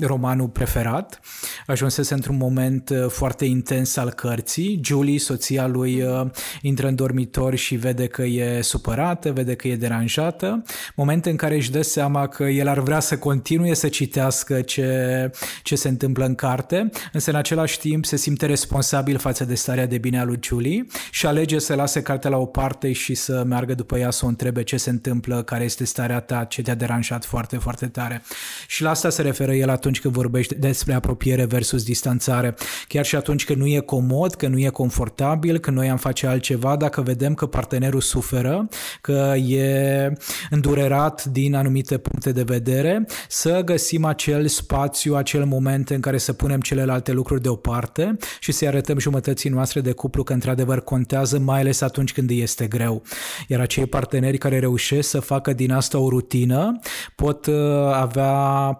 romanul preferat, ajunsese într-un moment uh, foarte intens al cărții, Julie, soția lui, uh, intră în dormitor și vede că e supărată, vede că e deranjată, moment în care își dă seama că el ar vrea să continue să citească ce, ce se întâmplă în carte, însă în același timp se simte responsabil față de starea de bine a lui Julie și alege să lase cartea la o parte și să meargă după ea să o întrebe ce se întâmplă, care este starea ta, ce te-a deranjat foarte, foarte tare. Și la asta se referă el atunci când vorbește despre apropiere versus distanțare. Chiar și atunci când nu e comod, că nu e confortabil, că noi am face altceva, dacă vedem că partenerul suferă, că e îndurerat din anumite puncte de vedere, să găsim găsim acel spațiu, acel moment în care să punem celelalte lucruri deoparte și să-i arătăm jumătății noastre de cuplu că într-adevăr contează, mai ales atunci când îi este greu. Iar acei parteneri care reușesc să facă din asta o rutină pot uh, avea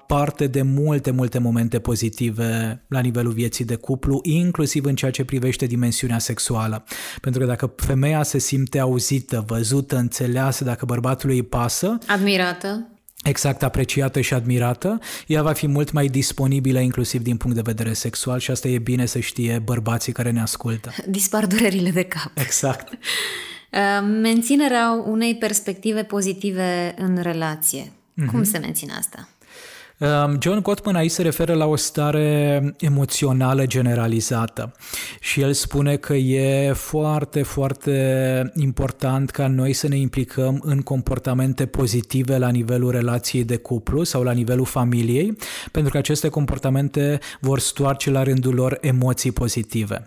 parte de multe, multe momente pozitive la nivelul vieții de cuplu, inclusiv în ceea ce privește dimensiunea sexuală. Pentru că dacă femeia se simte auzită, văzută, înțeleasă, dacă bărbatului îi pasă, admirată, exact apreciată și admirată, ea va fi mult mai disponibilă inclusiv din punct de vedere sexual și asta e bine să știe bărbații care ne ascultă. Dispar durerile de cap. Exact. Uh, menținerea unei perspective pozitive în relație. Mm-hmm. Cum se menține asta? Um, John Gottman aici se referă la o stare emoțională generalizată și el spune că e foarte, foarte important ca noi să ne implicăm în comportamente pozitive la nivelul relației de cuplu sau la nivelul familiei, pentru că aceste comportamente vor stoarce la rândul lor emoții pozitive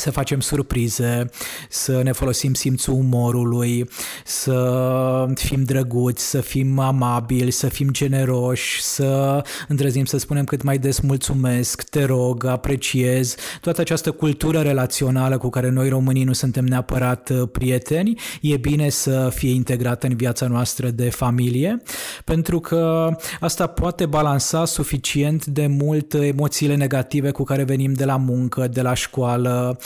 să facem surprize, să ne folosim simțul umorului, să fim drăguți, să fim amabili, să fim generoși, să îndrăzim să spunem cât mai des mulțumesc, te rog, apreciez. Toată această cultură relațională cu care noi românii nu suntem neapărat uh, prieteni, e bine să fie integrată în viața noastră de familie, pentru că asta poate balansa suficient de mult emoțiile negative cu care venim de la muncă, de la școală, Uh,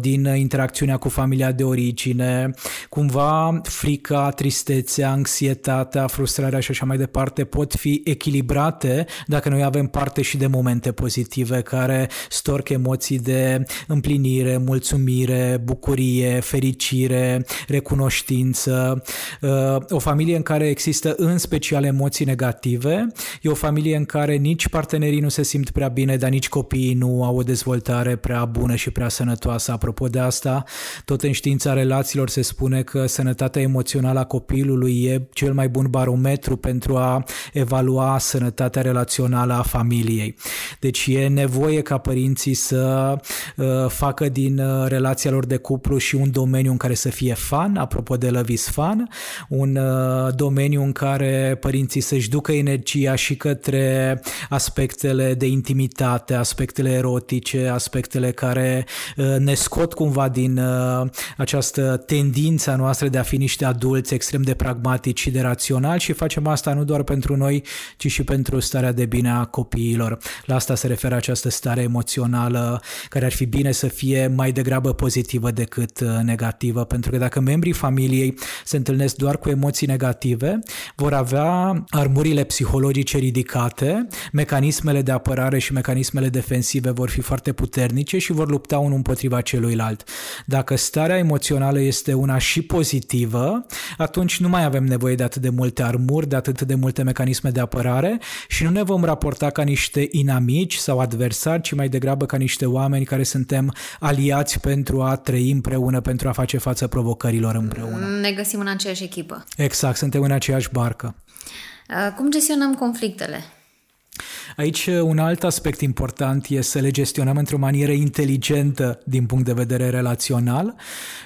din interacțiunea cu familia de origine, cumva frica, tristețea, anxietatea, frustrarea și așa mai departe pot fi echilibrate dacă noi avem parte și de momente pozitive care storc emoții de împlinire, mulțumire, bucurie, fericire, recunoștință. Uh, o familie în care există în special emoții negative e o familie în care nici partenerii nu se simt prea bine, dar nici copiii nu au o dezvoltare prea bună și prea sănătoasă. Apropo de asta, tot în știința relațiilor se spune că sănătatea emoțională a copilului e cel mai bun barometru pentru a evalua sănătatea relațională a familiei. Deci e nevoie ca părinții să uh, facă din uh, relația lor de cuplu și un domeniu în care să fie fan, apropo de Love is Fun, un uh, domeniu în care părinții să-și ducă energia și către aspectele de intimitate, aspectele erotice, aspectele care Uh, ne scot cumva din uh, această tendință noastră de a fi niște adulți extrem de pragmatici și de raționali și facem asta nu doar pentru noi, ci și pentru starea de bine a copiilor. La asta se referă această stare emoțională care ar fi bine să fie mai degrabă pozitivă decât uh, negativă, pentru că dacă membrii familiei se întâlnesc doar cu emoții negative, vor avea armurile psihologice ridicate, mecanismele de apărare și mecanismele defensive vor fi foarte puternice și vor lupta unul împotriva celuilalt. Dacă starea emoțională este una și pozitivă, atunci nu mai avem nevoie de atât de multe armuri, de atât de multe mecanisme de apărare și nu ne vom raporta ca niște inamici sau adversari, ci mai degrabă ca niște oameni care suntem aliați pentru a trăi împreună, pentru a face față provocărilor împreună. Ne găsim în aceeași echipă. Exact, suntem în aceeași barcă. Cum gestionăm conflictele? Aici un alt aspect important e să le gestionăm într-o manieră inteligentă din punct de vedere relațional.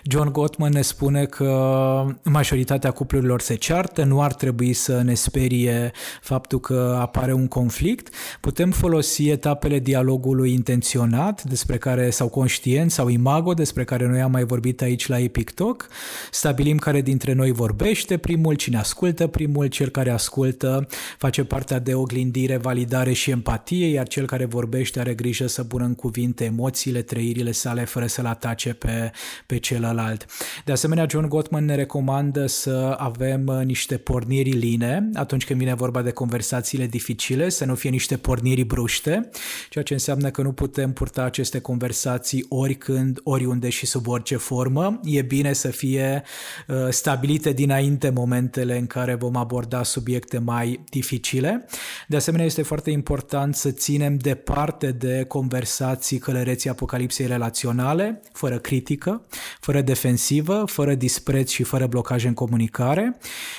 John Gottman ne spune că majoritatea cuplurilor se ceartă, nu ar trebui să ne sperie faptul că apare un conflict. Putem folosi etapele dialogului intenționat, despre care sau conștient sau imago, despre care noi am mai vorbit aici la Epic Talk. Stabilim care dintre noi vorbește primul, cine ascultă primul, cel care ascultă face partea de oglindire, validare și empatie, iar cel care vorbește are grijă să pună în cuvinte emoțiile, trăirile sale fără să-l atace pe, pe celălalt. De asemenea, John Gottman ne recomandă să avem uh, niște porniri line atunci când vine vorba de conversațiile dificile, să nu fie niște porniri bruște, ceea ce înseamnă că nu putem purta aceste conversații oricând, oriunde și sub orice formă. E bine să fie uh, stabilite dinainte momentele în care vom aborda subiecte mai dificile. De asemenea, este foarte important important să ținem departe de conversații călăreții apocalipsei relaționale, fără critică, fără defensivă, fără dispreț și fără blocaj în comunicare.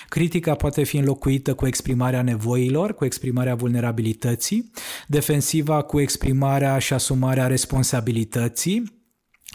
Critica poate fi înlocuită cu exprimarea nevoilor, cu exprimarea vulnerabilității, defensiva cu exprimarea și asumarea responsabilității,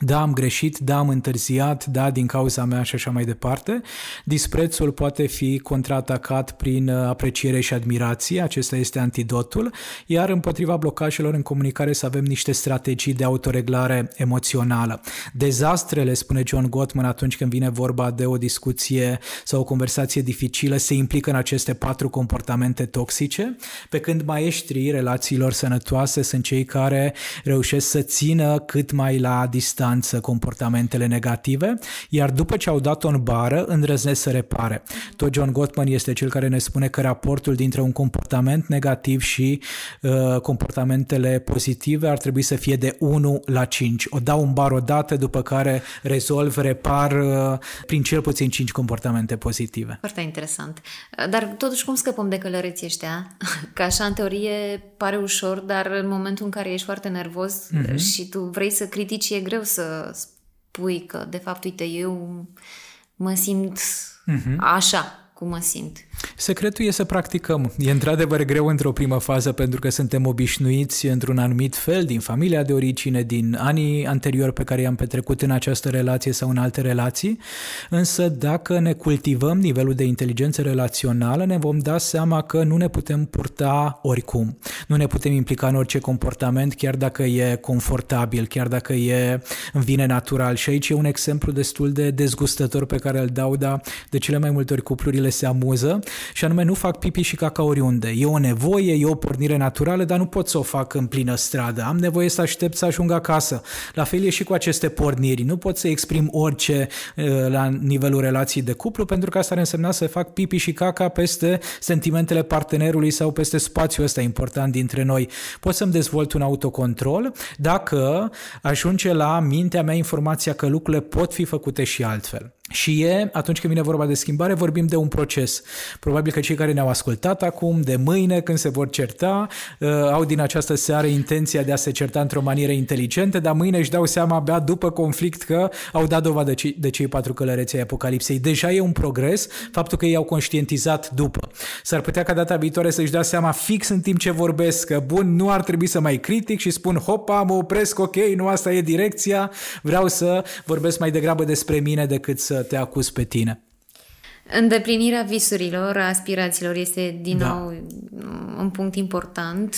da, am greșit, da, am întârziat, da, din cauza mea și așa mai departe. Disprețul poate fi contraatacat prin uh, apreciere și admirație, acesta este antidotul, iar împotriva blocajelor în comunicare să avem niște strategii de autoreglare emoțională. Dezastrele, spune John Gottman atunci când vine vorba de o discuție sau o conversație dificilă, se implică în aceste patru comportamente toxice, pe când maestrii relațiilor sănătoase sunt cei care reușesc să țină cât mai la distanță distanță comportamentele negative, iar după ce au dat-o în bară, îndrăznesc să repare. Tot John Gottman este cel care ne spune că raportul dintre un comportament negativ și uh, comportamentele pozitive ar trebui să fie de 1 la 5. O dau în bar o dată, după care rezolv, repar uh, prin cel puțin 5 comportamente pozitive. Foarte interesant. Dar totuși cum scăpăm de călăreții ăștia? Că așa în teorie pare ușor, dar în momentul în care ești foarte nervos mm-hmm. și tu vrei să critici, e greu să spui că de fapt, uite, eu mă simt mm-hmm. așa cum mă simt. Secretul e să practicăm. E într-adevăr greu într-o primă fază pentru că suntem obișnuiți într-un anumit fel din familia de origine, din anii anteriori pe care i-am petrecut în această relație sau în alte relații, însă dacă ne cultivăm nivelul de inteligență relațională, ne vom da seama că nu ne putem purta oricum. Nu ne putem implica în orice comportament, chiar dacă e confortabil, chiar dacă e în vine natural. Și aici e un exemplu destul de dezgustător pe care îl dau, dar de cele mai multe ori cuplurile se amuză și anume nu fac pipi și caca oriunde. E o nevoie, e o pornire naturală, dar nu pot să o fac în plină stradă. Am nevoie să aștept să ajung acasă. La fel e și cu aceste porniri. Nu pot să exprim orice uh, la nivelul relației de cuplu, pentru că asta ar însemna să fac pipi și caca peste sentimentele partenerului sau peste spațiul ăsta important dintre noi. Pot să-mi dezvolt un autocontrol dacă ajunge la mintea mea informația că lucrurile pot fi făcute și altfel. Și e, atunci când vine vorba de schimbare, vorbim de un proces. Probabil că cei care ne-au ascultat acum, de mâine, când se vor certa, uh, au din această seară intenția de a se certa într-o manieră inteligentă, dar mâine își dau seama abia după conflict că au dat dovadă de cei patru călăreți ai Apocalipsei. Deja e un progres faptul că ei au conștientizat după. S-ar putea ca data viitoare să-și dea seama fix în timp ce vorbesc că, bun, nu ar trebui să mai critic și spun, hopa, mă opresc, ok, nu asta e direcția, vreau să vorbesc mai degrabă despre mine decât să te acuz pe tine. Îndeplinirea visurilor, aspirațiilor este din da. nou un punct important.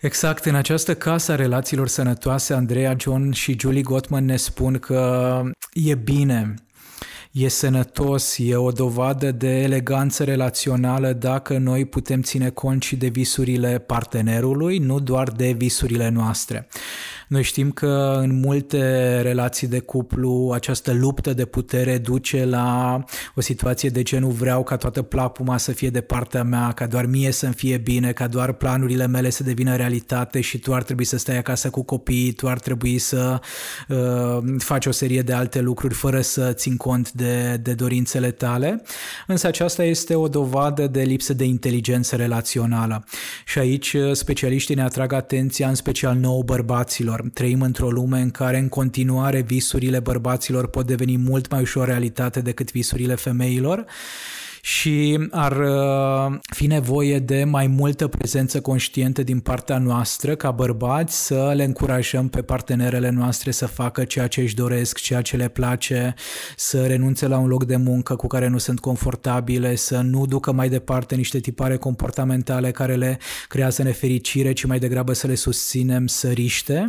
Exact, în această casă a relațiilor sănătoase, Andreea, John și Julie Gottman ne spun că e bine e sănătos, e o dovadă de eleganță relațională dacă noi putem ține cont și de visurile partenerului, nu doar de visurile noastre. Noi știm că în multe relații de cuplu această luptă de putere duce la o situație de genul vreau ca toată plapuma să fie de partea mea, ca doar mie să-mi fie bine, ca doar planurile mele să devină realitate și tu ar trebui să stai acasă cu copiii, tu ar trebui să uh, faci o serie de alte lucruri fără să țin cont de, de dorințele tale. Însă aceasta este o dovadă de lipsă de inteligență relațională. Și aici uh, specialiștii ne atrag atenția, în special nouă bărbaților, Trăim într-o lume în care în continuare visurile bărbaților pot deveni mult mai ușor realitate decât visurile femeilor și ar uh, fi nevoie de mai multă prezență conștientă din partea noastră ca bărbați să le încurajăm pe partenerele noastre să facă ceea ce își doresc, ceea ce le place, să renunțe la un loc de muncă cu care nu sunt confortabile, să nu ducă mai departe niște tipare comportamentale care le creează nefericire, ci mai degrabă să le susținem să riște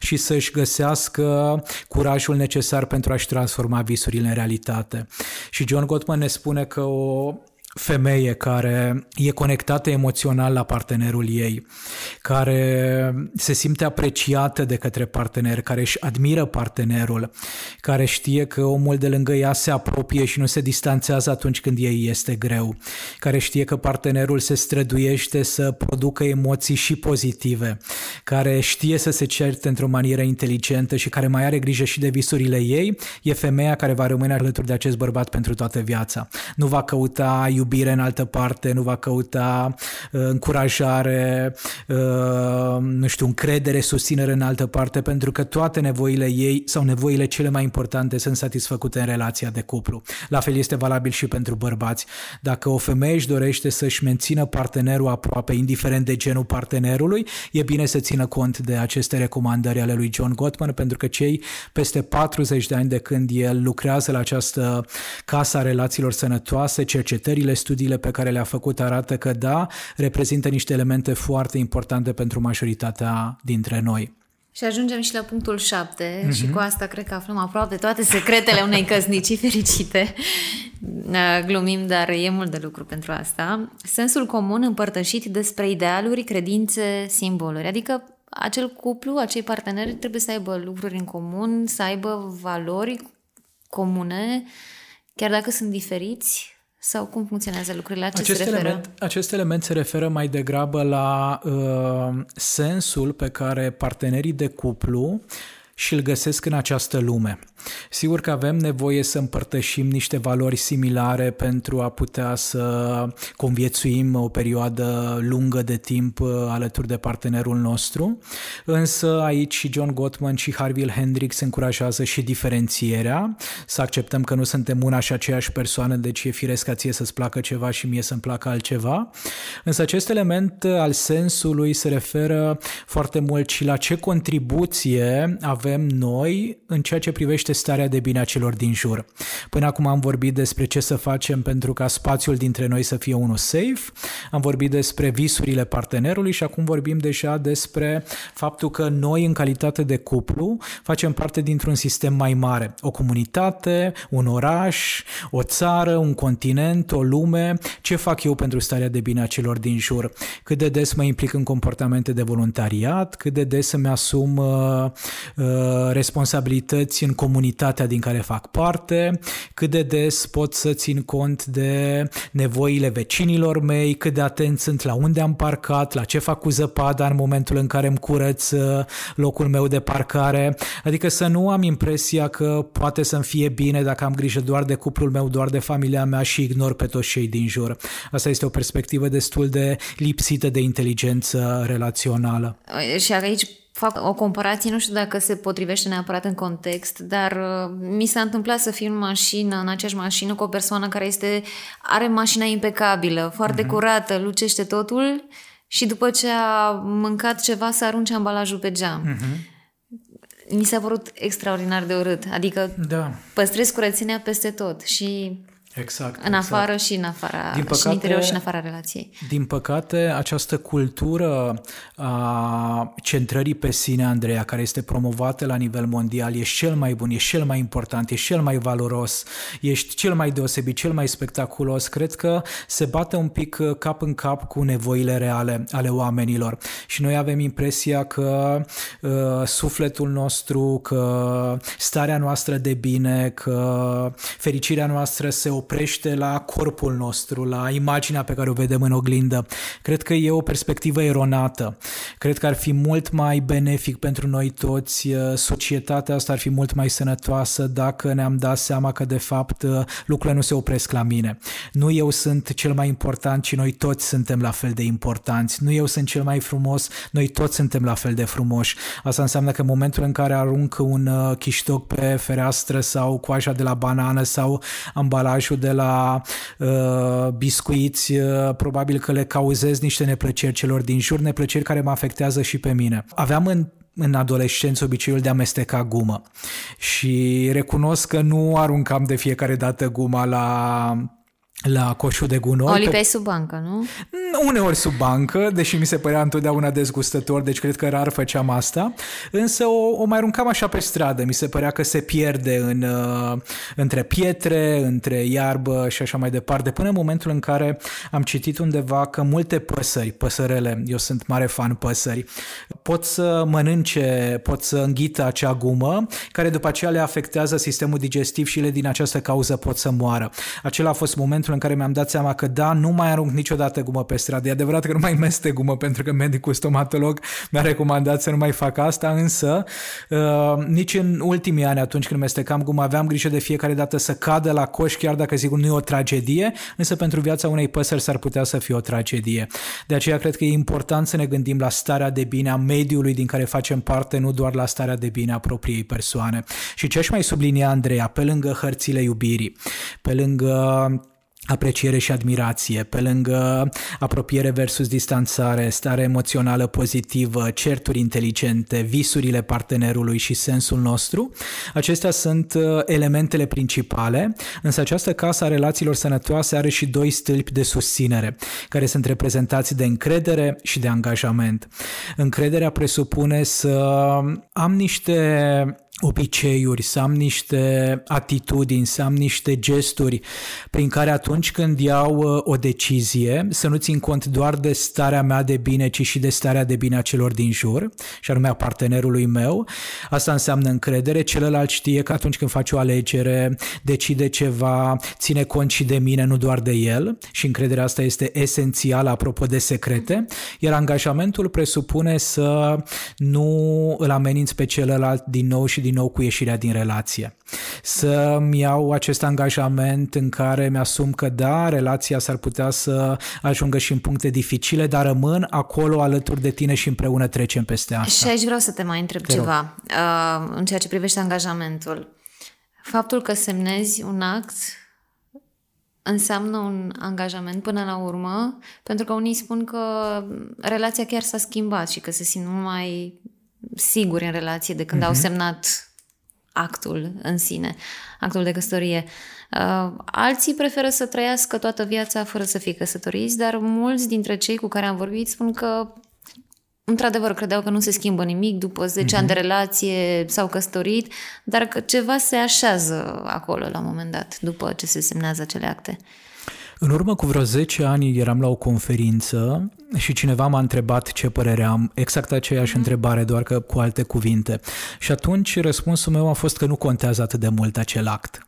și să-și găsească curajul necesar pentru a-și transforma visurile în realitate. Și John Gottman ne spune că o o femeie care e conectată emoțional la partenerul ei, care se simte apreciată de către partener, care își admiră partenerul, care știe că omul de lângă ea se apropie și nu se distanțează atunci când ei este greu, care știe că partenerul se străduiește să producă emoții și pozitive, care știe să se certe într-o manieră inteligentă și care mai are grijă și de visurile ei, e femeia care va rămâne alături de acest bărbat pentru toată viața. Nu va căuta iubire în altă parte, nu va căuta uh, încurajare, uh, nu știu, încredere, susținere în altă parte, pentru că toate nevoile ei sau nevoile cele mai importante sunt satisfăcute în relația de cuplu. La fel este valabil și pentru bărbați. Dacă o femeie își dorește să-și mențină partenerul aproape, indiferent de genul partenerului, e bine să țină cont de aceste recomandări ale lui John Gottman, pentru că cei peste 40 de ani de când el lucrează la această casă a relațiilor sănătoase, cercetările studiile, studiile pe care le-a făcut arată că da, reprezintă niște elemente foarte importante pentru majoritatea dintre noi. Și ajungem și la punctul 7 mm-hmm. și cu asta cred că aflăm aproape toate secretele unei căsnicii fericite. Glumim, dar e mult de lucru pentru asta. Sensul comun împărtășit despre idealuri, credințe, simboluri. Adică acel cuplu, acei parteneri trebuie să aibă lucruri în comun, să aibă valori comune, chiar dacă sunt diferiți, sau cum funcționează lucrurile? La ce acest se referă? Element, acest element se referă mai degrabă la uh, sensul pe care partenerii de cuplu și îl găsesc în această lume. Sigur că avem nevoie să împărtășim niște valori similare pentru a putea să conviețuim o perioadă lungă de timp uh, alături de partenerul nostru, însă aici și John Gottman și Harville Hendricks încurajează și diferențierea, să acceptăm că nu suntem una și aceeași persoană, deci e firesc ca ție să-ți placă ceva și mie să-mi placă altceva. Însă acest element al sensului se referă foarte mult și la ce contribuție avem noi în ceea ce privește este starea de bine a celor din jur. Până acum am vorbit despre ce să facem pentru ca spațiul dintre noi să fie unul safe, am vorbit despre visurile partenerului și acum vorbim deja despre faptul că noi, în calitate de cuplu, facem parte dintr-un sistem mai mare. O comunitate, un oraș, o țară, un continent, o lume. Ce fac eu pentru starea de bine a celor din jur? Cât de des mă implic în comportamente de voluntariat, cât de des îmi asum uh, uh, responsabilități în comunitate comunitatea din care fac parte, cât de des pot să țin cont de nevoile vecinilor mei, cât de atent sunt la unde am parcat, la ce fac cu zăpada în momentul în care îmi curăț uh, locul meu de parcare, adică să nu am impresia că poate să-mi fie bine dacă am grijă doar de cuplul meu, doar de familia mea și ignor pe toți cei din jur. Asta este o perspectivă destul de lipsită de inteligență relațională. Și aici fac o comparație, nu știu dacă se potrivește neapărat în context, dar uh, mi s-a întâmplat să fiu în mașină, în aceeași mașină cu o persoană care este, are mașina impecabilă, foarte uh-huh. curată, lucește totul și după ce a mâncat ceva să arunce ambalajul pe geam. Uh-huh. Mi s-a părut extraordinar de urât, adică da. păstrez curățenia peste tot și Exact. În exact. afară și în afara, din păcate, și în interior și în afara relației. Din păcate, această cultură a centrării pe sine, Andreea, care este promovată la nivel mondial, ești cel mai bun, ești cel mai important, ești cel mai valoros, ești cel mai deosebit, cel mai spectaculos, cred că se bate un pic cap în cap cu nevoile reale ale oamenilor. Și noi avem impresia că uh, sufletul nostru, că starea noastră de bine, că fericirea noastră se oprește la corpul nostru, la imaginea pe care o vedem în oglindă. Cred că e o perspectivă eronată. Cred că ar fi mult mai benefic pentru noi toți, uh, societatea asta ar fi mult mai sănătoasă dacă ne-am dat seama că de fapt uh, lucrurile nu se opresc la mine. Nu eu sunt cel mai important, ci noi toți suntem la fel de importanți. Nu eu sunt cel mai frumos, noi toți suntem la fel de frumoși. Asta înseamnă că în momentul în care arunc un uh, chiștoc pe fereastră sau coaja de la banană sau ambalajul de la uh, biscuiți, uh, probabil că le cauzez niște neplăceri celor din jur, neplăceri care mă afectează și pe mine. Aveam în în adolescență obiceiul de a amesteca gumă și recunosc că nu aruncam de fiecare dată guma la la coșul de gunoi. O lipeai sub bancă, nu? Uneori sub bancă, deși mi se părea întotdeauna dezgustător, deci cred că rar făceam asta, însă o, o mai aruncam așa pe stradă, mi se părea că se pierde în, uh, între pietre, între iarbă și așa mai departe, până în momentul în care am citit undeva că multe păsări, păsărele, eu sunt mare fan păsări, pot să mănânce, pot să înghită acea gumă, care după aceea le afectează sistemul digestiv și le din această cauză pot să moară. Acela a fost momentul momentul în care mi-am dat seama că da, nu mai arunc niciodată gumă pe stradă. E adevărat că nu mai meste gumă pentru că medicul stomatolog mi-a recomandat să nu mai fac asta, însă uh, nici în ultimii ani atunci când mestecam gumă aveam grijă de fiecare dată să cadă la coș, chiar dacă sigur nu e o tragedie, însă pentru viața unei păsări s-ar putea să fie o tragedie. De aceea cred că e important să ne gândim la starea de bine a mediului din care facem parte, nu doar la starea de bine a propriei persoane. Și ce aș mai sublinia, Andreea, pe lângă hărțile iubirii, pe lângă apreciere și admirație, pe lângă apropiere versus distanțare, stare emoțională pozitivă, certuri inteligente, visurile partenerului și sensul nostru. Acestea sunt uh, elementele principale, însă această casă a relațiilor sănătoase are și doi stâlpi de susținere, care sunt reprezentați de încredere și de angajament. Încrederea presupune să am niște obiceiuri, să am niște atitudini, să am niște gesturi prin care atunci când iau uh, o decizie să nu țin cont doar de starea mea de bine, ci și de starea de bine a celor din jur, și anume a partenerului meu. Asta înseamnă încredere. Celălalt știe că atunci când face o alegere, decide ceva, ține cont și de mine, nu doar de el și încrederea asta este esențială apropo de secrete, iar angajamentul presupune să nu îl ameninți pe celălalt din nou și din din nou cu ieșirea din relație. Să-mi iau acest angajament în care mi-asum că da, relația s-ar putea să ajungă și în puncte dificile, dar rămân acolo alături de tine și împreună trecem peste asta. Și aici vreau să te mai întreb te ceva uh, în ceea ce privește angajamentul. Faptul că semnezi un act înseamnă un angajament până la urmă, pentru că unii spun că relația chiar s-a schimbat și că se simt mai siguri în relație de când uh-huh. au mhm. semnat actul în sine, actul de căsătorie. Uh, alții preferă să trăiască toată viața fără să fie căsătoriți, dar mulți dintre cei cu care am vorbit spun că într-adevăr credeau că nu se schimbă nimic după 10 uh-huh. ani de relație, s-au căsătorit, dar că ceva se așează acolo la un moment dat, după ce se semnează acele acte. În urmă cu vreo 10 ani eram la o conferință și cineva m-a întrebat ce părere am, exact aceeași mm. întrebare, doar că cu alte cuvinte. Și atunci răspunsul meu a fost că nu contează atât de mult acel act.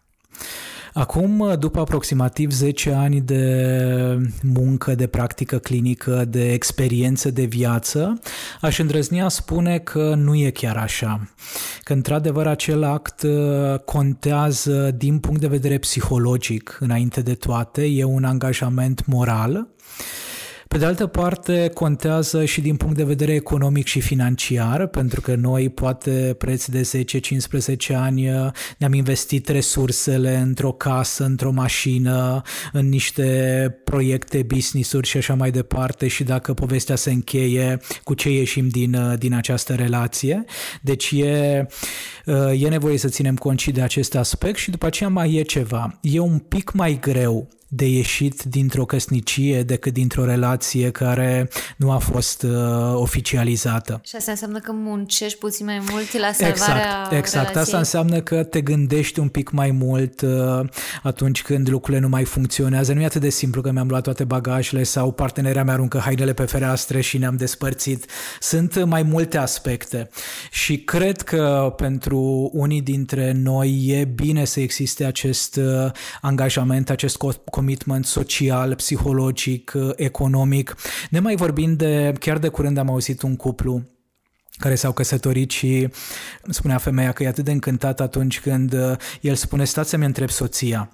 Acum, după aproximativ 10 ani de muncă, de practică clinică, de experiență de viață, aș îndrăzni a spune că nu e chiar așa. Că, într-adevăr, acel act uh, contează din punct de vedere psihologic, înainte de toate, e un angajament moral pe de altă parte, contează și din punct de vedere economic și financiar, pentru că noi, poate preț de 10-15 ani, ne-am investit resursele într-o casă, într-o mașină, în niște proiecte, business-uri și așa mai departe și dacă povestea se încheie, cu ce ieșim din, din această relație. Deci e, e nevoie să ținem cont și de acest aspect și după aceea mai e ceva. E un pic mai greu de ieșit dintr-o căsnicie decât dintr-o relație care nu a fost uh, oficializată. Și asta înseamnă că muncești puțin mai mult la salvarea Exact, exact. Relației. Asta înseamnă că te gândești un pic mai mult uh, atunci când lucrurile nu mai funcționează. Nu e atât de simplu că mi-am luat toate bagajele sau partenerea mea aruncă hainele pe fereastră și ne-am despărțit. Sunt mai multe aspecte și cred că pentru unii dintre noi e bine să existe acest uh, angajament, acest commitment social, psihologic, economic. Ne mai vorbind de, chiar de curând am auzit un cuplu care s-au căsătorit și spunea femeia că e atât de încântat atunci când uh, el spune stați să-mi întreb soția.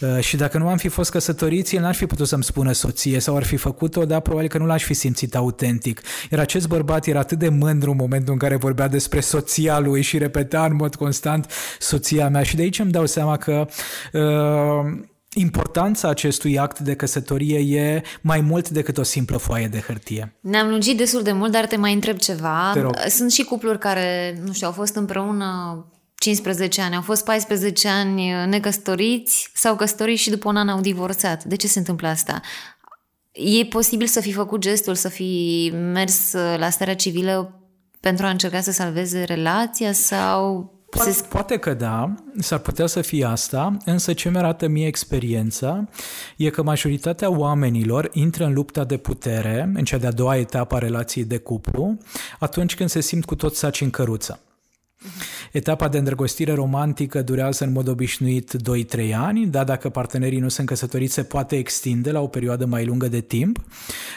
Uh, și dacă nu am fi fost căsătoriți, el n-ar fi putut să-mi spună soție sau ar fi făcut-o, dar probabil că nu l-aș fi simțit autentic. Iar acest bărbat era atât de mândru în momentul în care vorbea despre soția lui și repeta în mod constant soția mea. Și de aici îmi dau seama că uh, importanța acestui act de căsătorie e mai mult decât o simplă foaie de hârtie. Ne-am lungit destul de mult, dar te mai întreb ceva. Sunt și cupluri care, nu știu, au fost împreună 15 ani, au fost 14 ani necăsătoriți, s-au căsătorit și după un an au divorțat. De ce se întâmplă asta? E posibil să fi făcut gestul, să fi mers la starea civilă pentru a încerca să salveze relația sau Poate, se... poate că da, s-ar putea să fie asta, însă ce mi arată mie experiența e că majoritatea oamenilor intră în lupta de putere, în cea de-a doua etapă a relației de cuplu, atunci când se simt cu tot saci în căruță. Etapa de îndrăgostire romantică durează în mod obișnuit 2-3 ani, dar dacă partenerii nu sunt căsătoriți se poate extinde la o perioadă mai lungă de timp.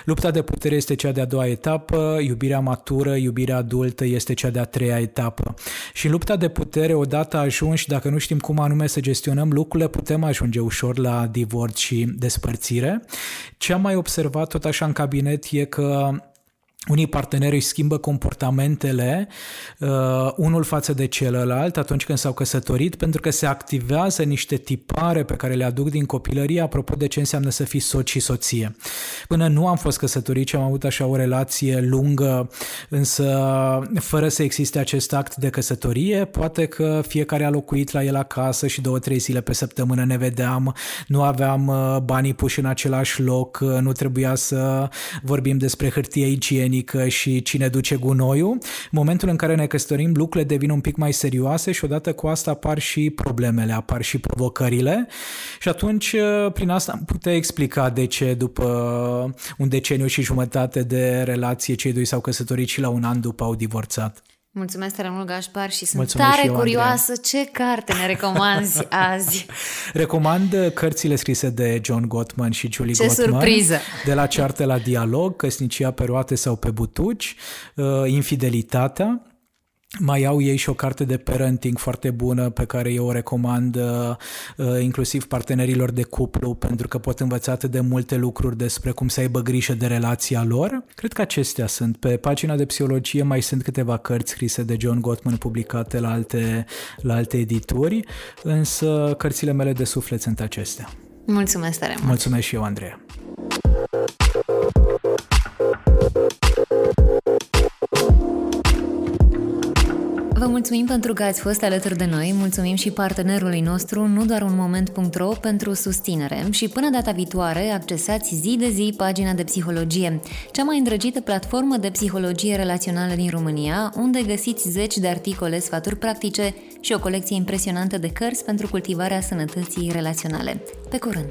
Lupta de putere este cea de-a doua etapă, iubirea matură, iubirea adultă este cea de-a treia etapă. Și în lupta de putere, odată ajungi, dacă nu știm cum anume să gestionăm lucrurile, putem ajunge ușor la divorț și despărțire. Ce am mai observat tot așa în cabinet e că unii parteneri își schimbă comportamentele uh, unul față de celălalt atunci când s-au căsătorit pentru că se activează niște tipare pe care le aduc din copilărie apropo de ce înseamnă să fii soț și soție. Până nu am fost căsătorit și am avut așa o relație lungă, însă fără să existe acest act de căsătorie, poate că fiecare a locuit la el acasă și două, trei zile pe săptămână ne vedeam, nu aveam uh, banii puși în același loc, uh, nu trebuia să vorbim despre hârtie igienică, igienică și cine duce gunoiul. În momentul în care ne căsătorim, lucrurile devin un pic mai serioase și odată cu asta apar și problemele, apar și provocările și atunci prin asta am putea explica de ce după un deceniu și jumătate de relație cei doi s-au căsătorit și la un an după au divorțat. Mulțumesc tare mult, Gașpar, și sunt Mulțumesc tare și eu, curioasă Andreea. ce carte ne recomanzi azi. Recomand cărțile scrise de John Gottman și Julie ce Gottman. surpriză! De la ceartă la dialog, căsnicia pe roate sau pe butuci, uh, infidelitatea, mai au ei și o carte de parenting foarte bună pe care eu o recomand uh, uh, inclusiv partenerilor de cuplu pentru că pot învăța atât de multe lucruri despre cum să aibă grijă de relația lor. Cred că acestea sunt. Pe pagina de psihologie mai sunt câteva cărți scrise de John Gottman publicate la alte, la alte edituri, însă cărțile mele de suflet sunt acestea. Mulțumesc tare mult! Mulțumesc și eu, Andreea! Vă mulțumim pentru că ați fost alături de noi, mulțumim și partenerului nostru, nu doar un moment.ro, pentru susținere și până data viitoare accesați zi de zi pagina de psihologie, cea mai îndrăgită platformă de psihologie relațională din România, unde găsiți zeci de articole, sfaturi practice și o colecție impresionantă de cărți pentru cultivarea sănătății relaționale. Pe curând!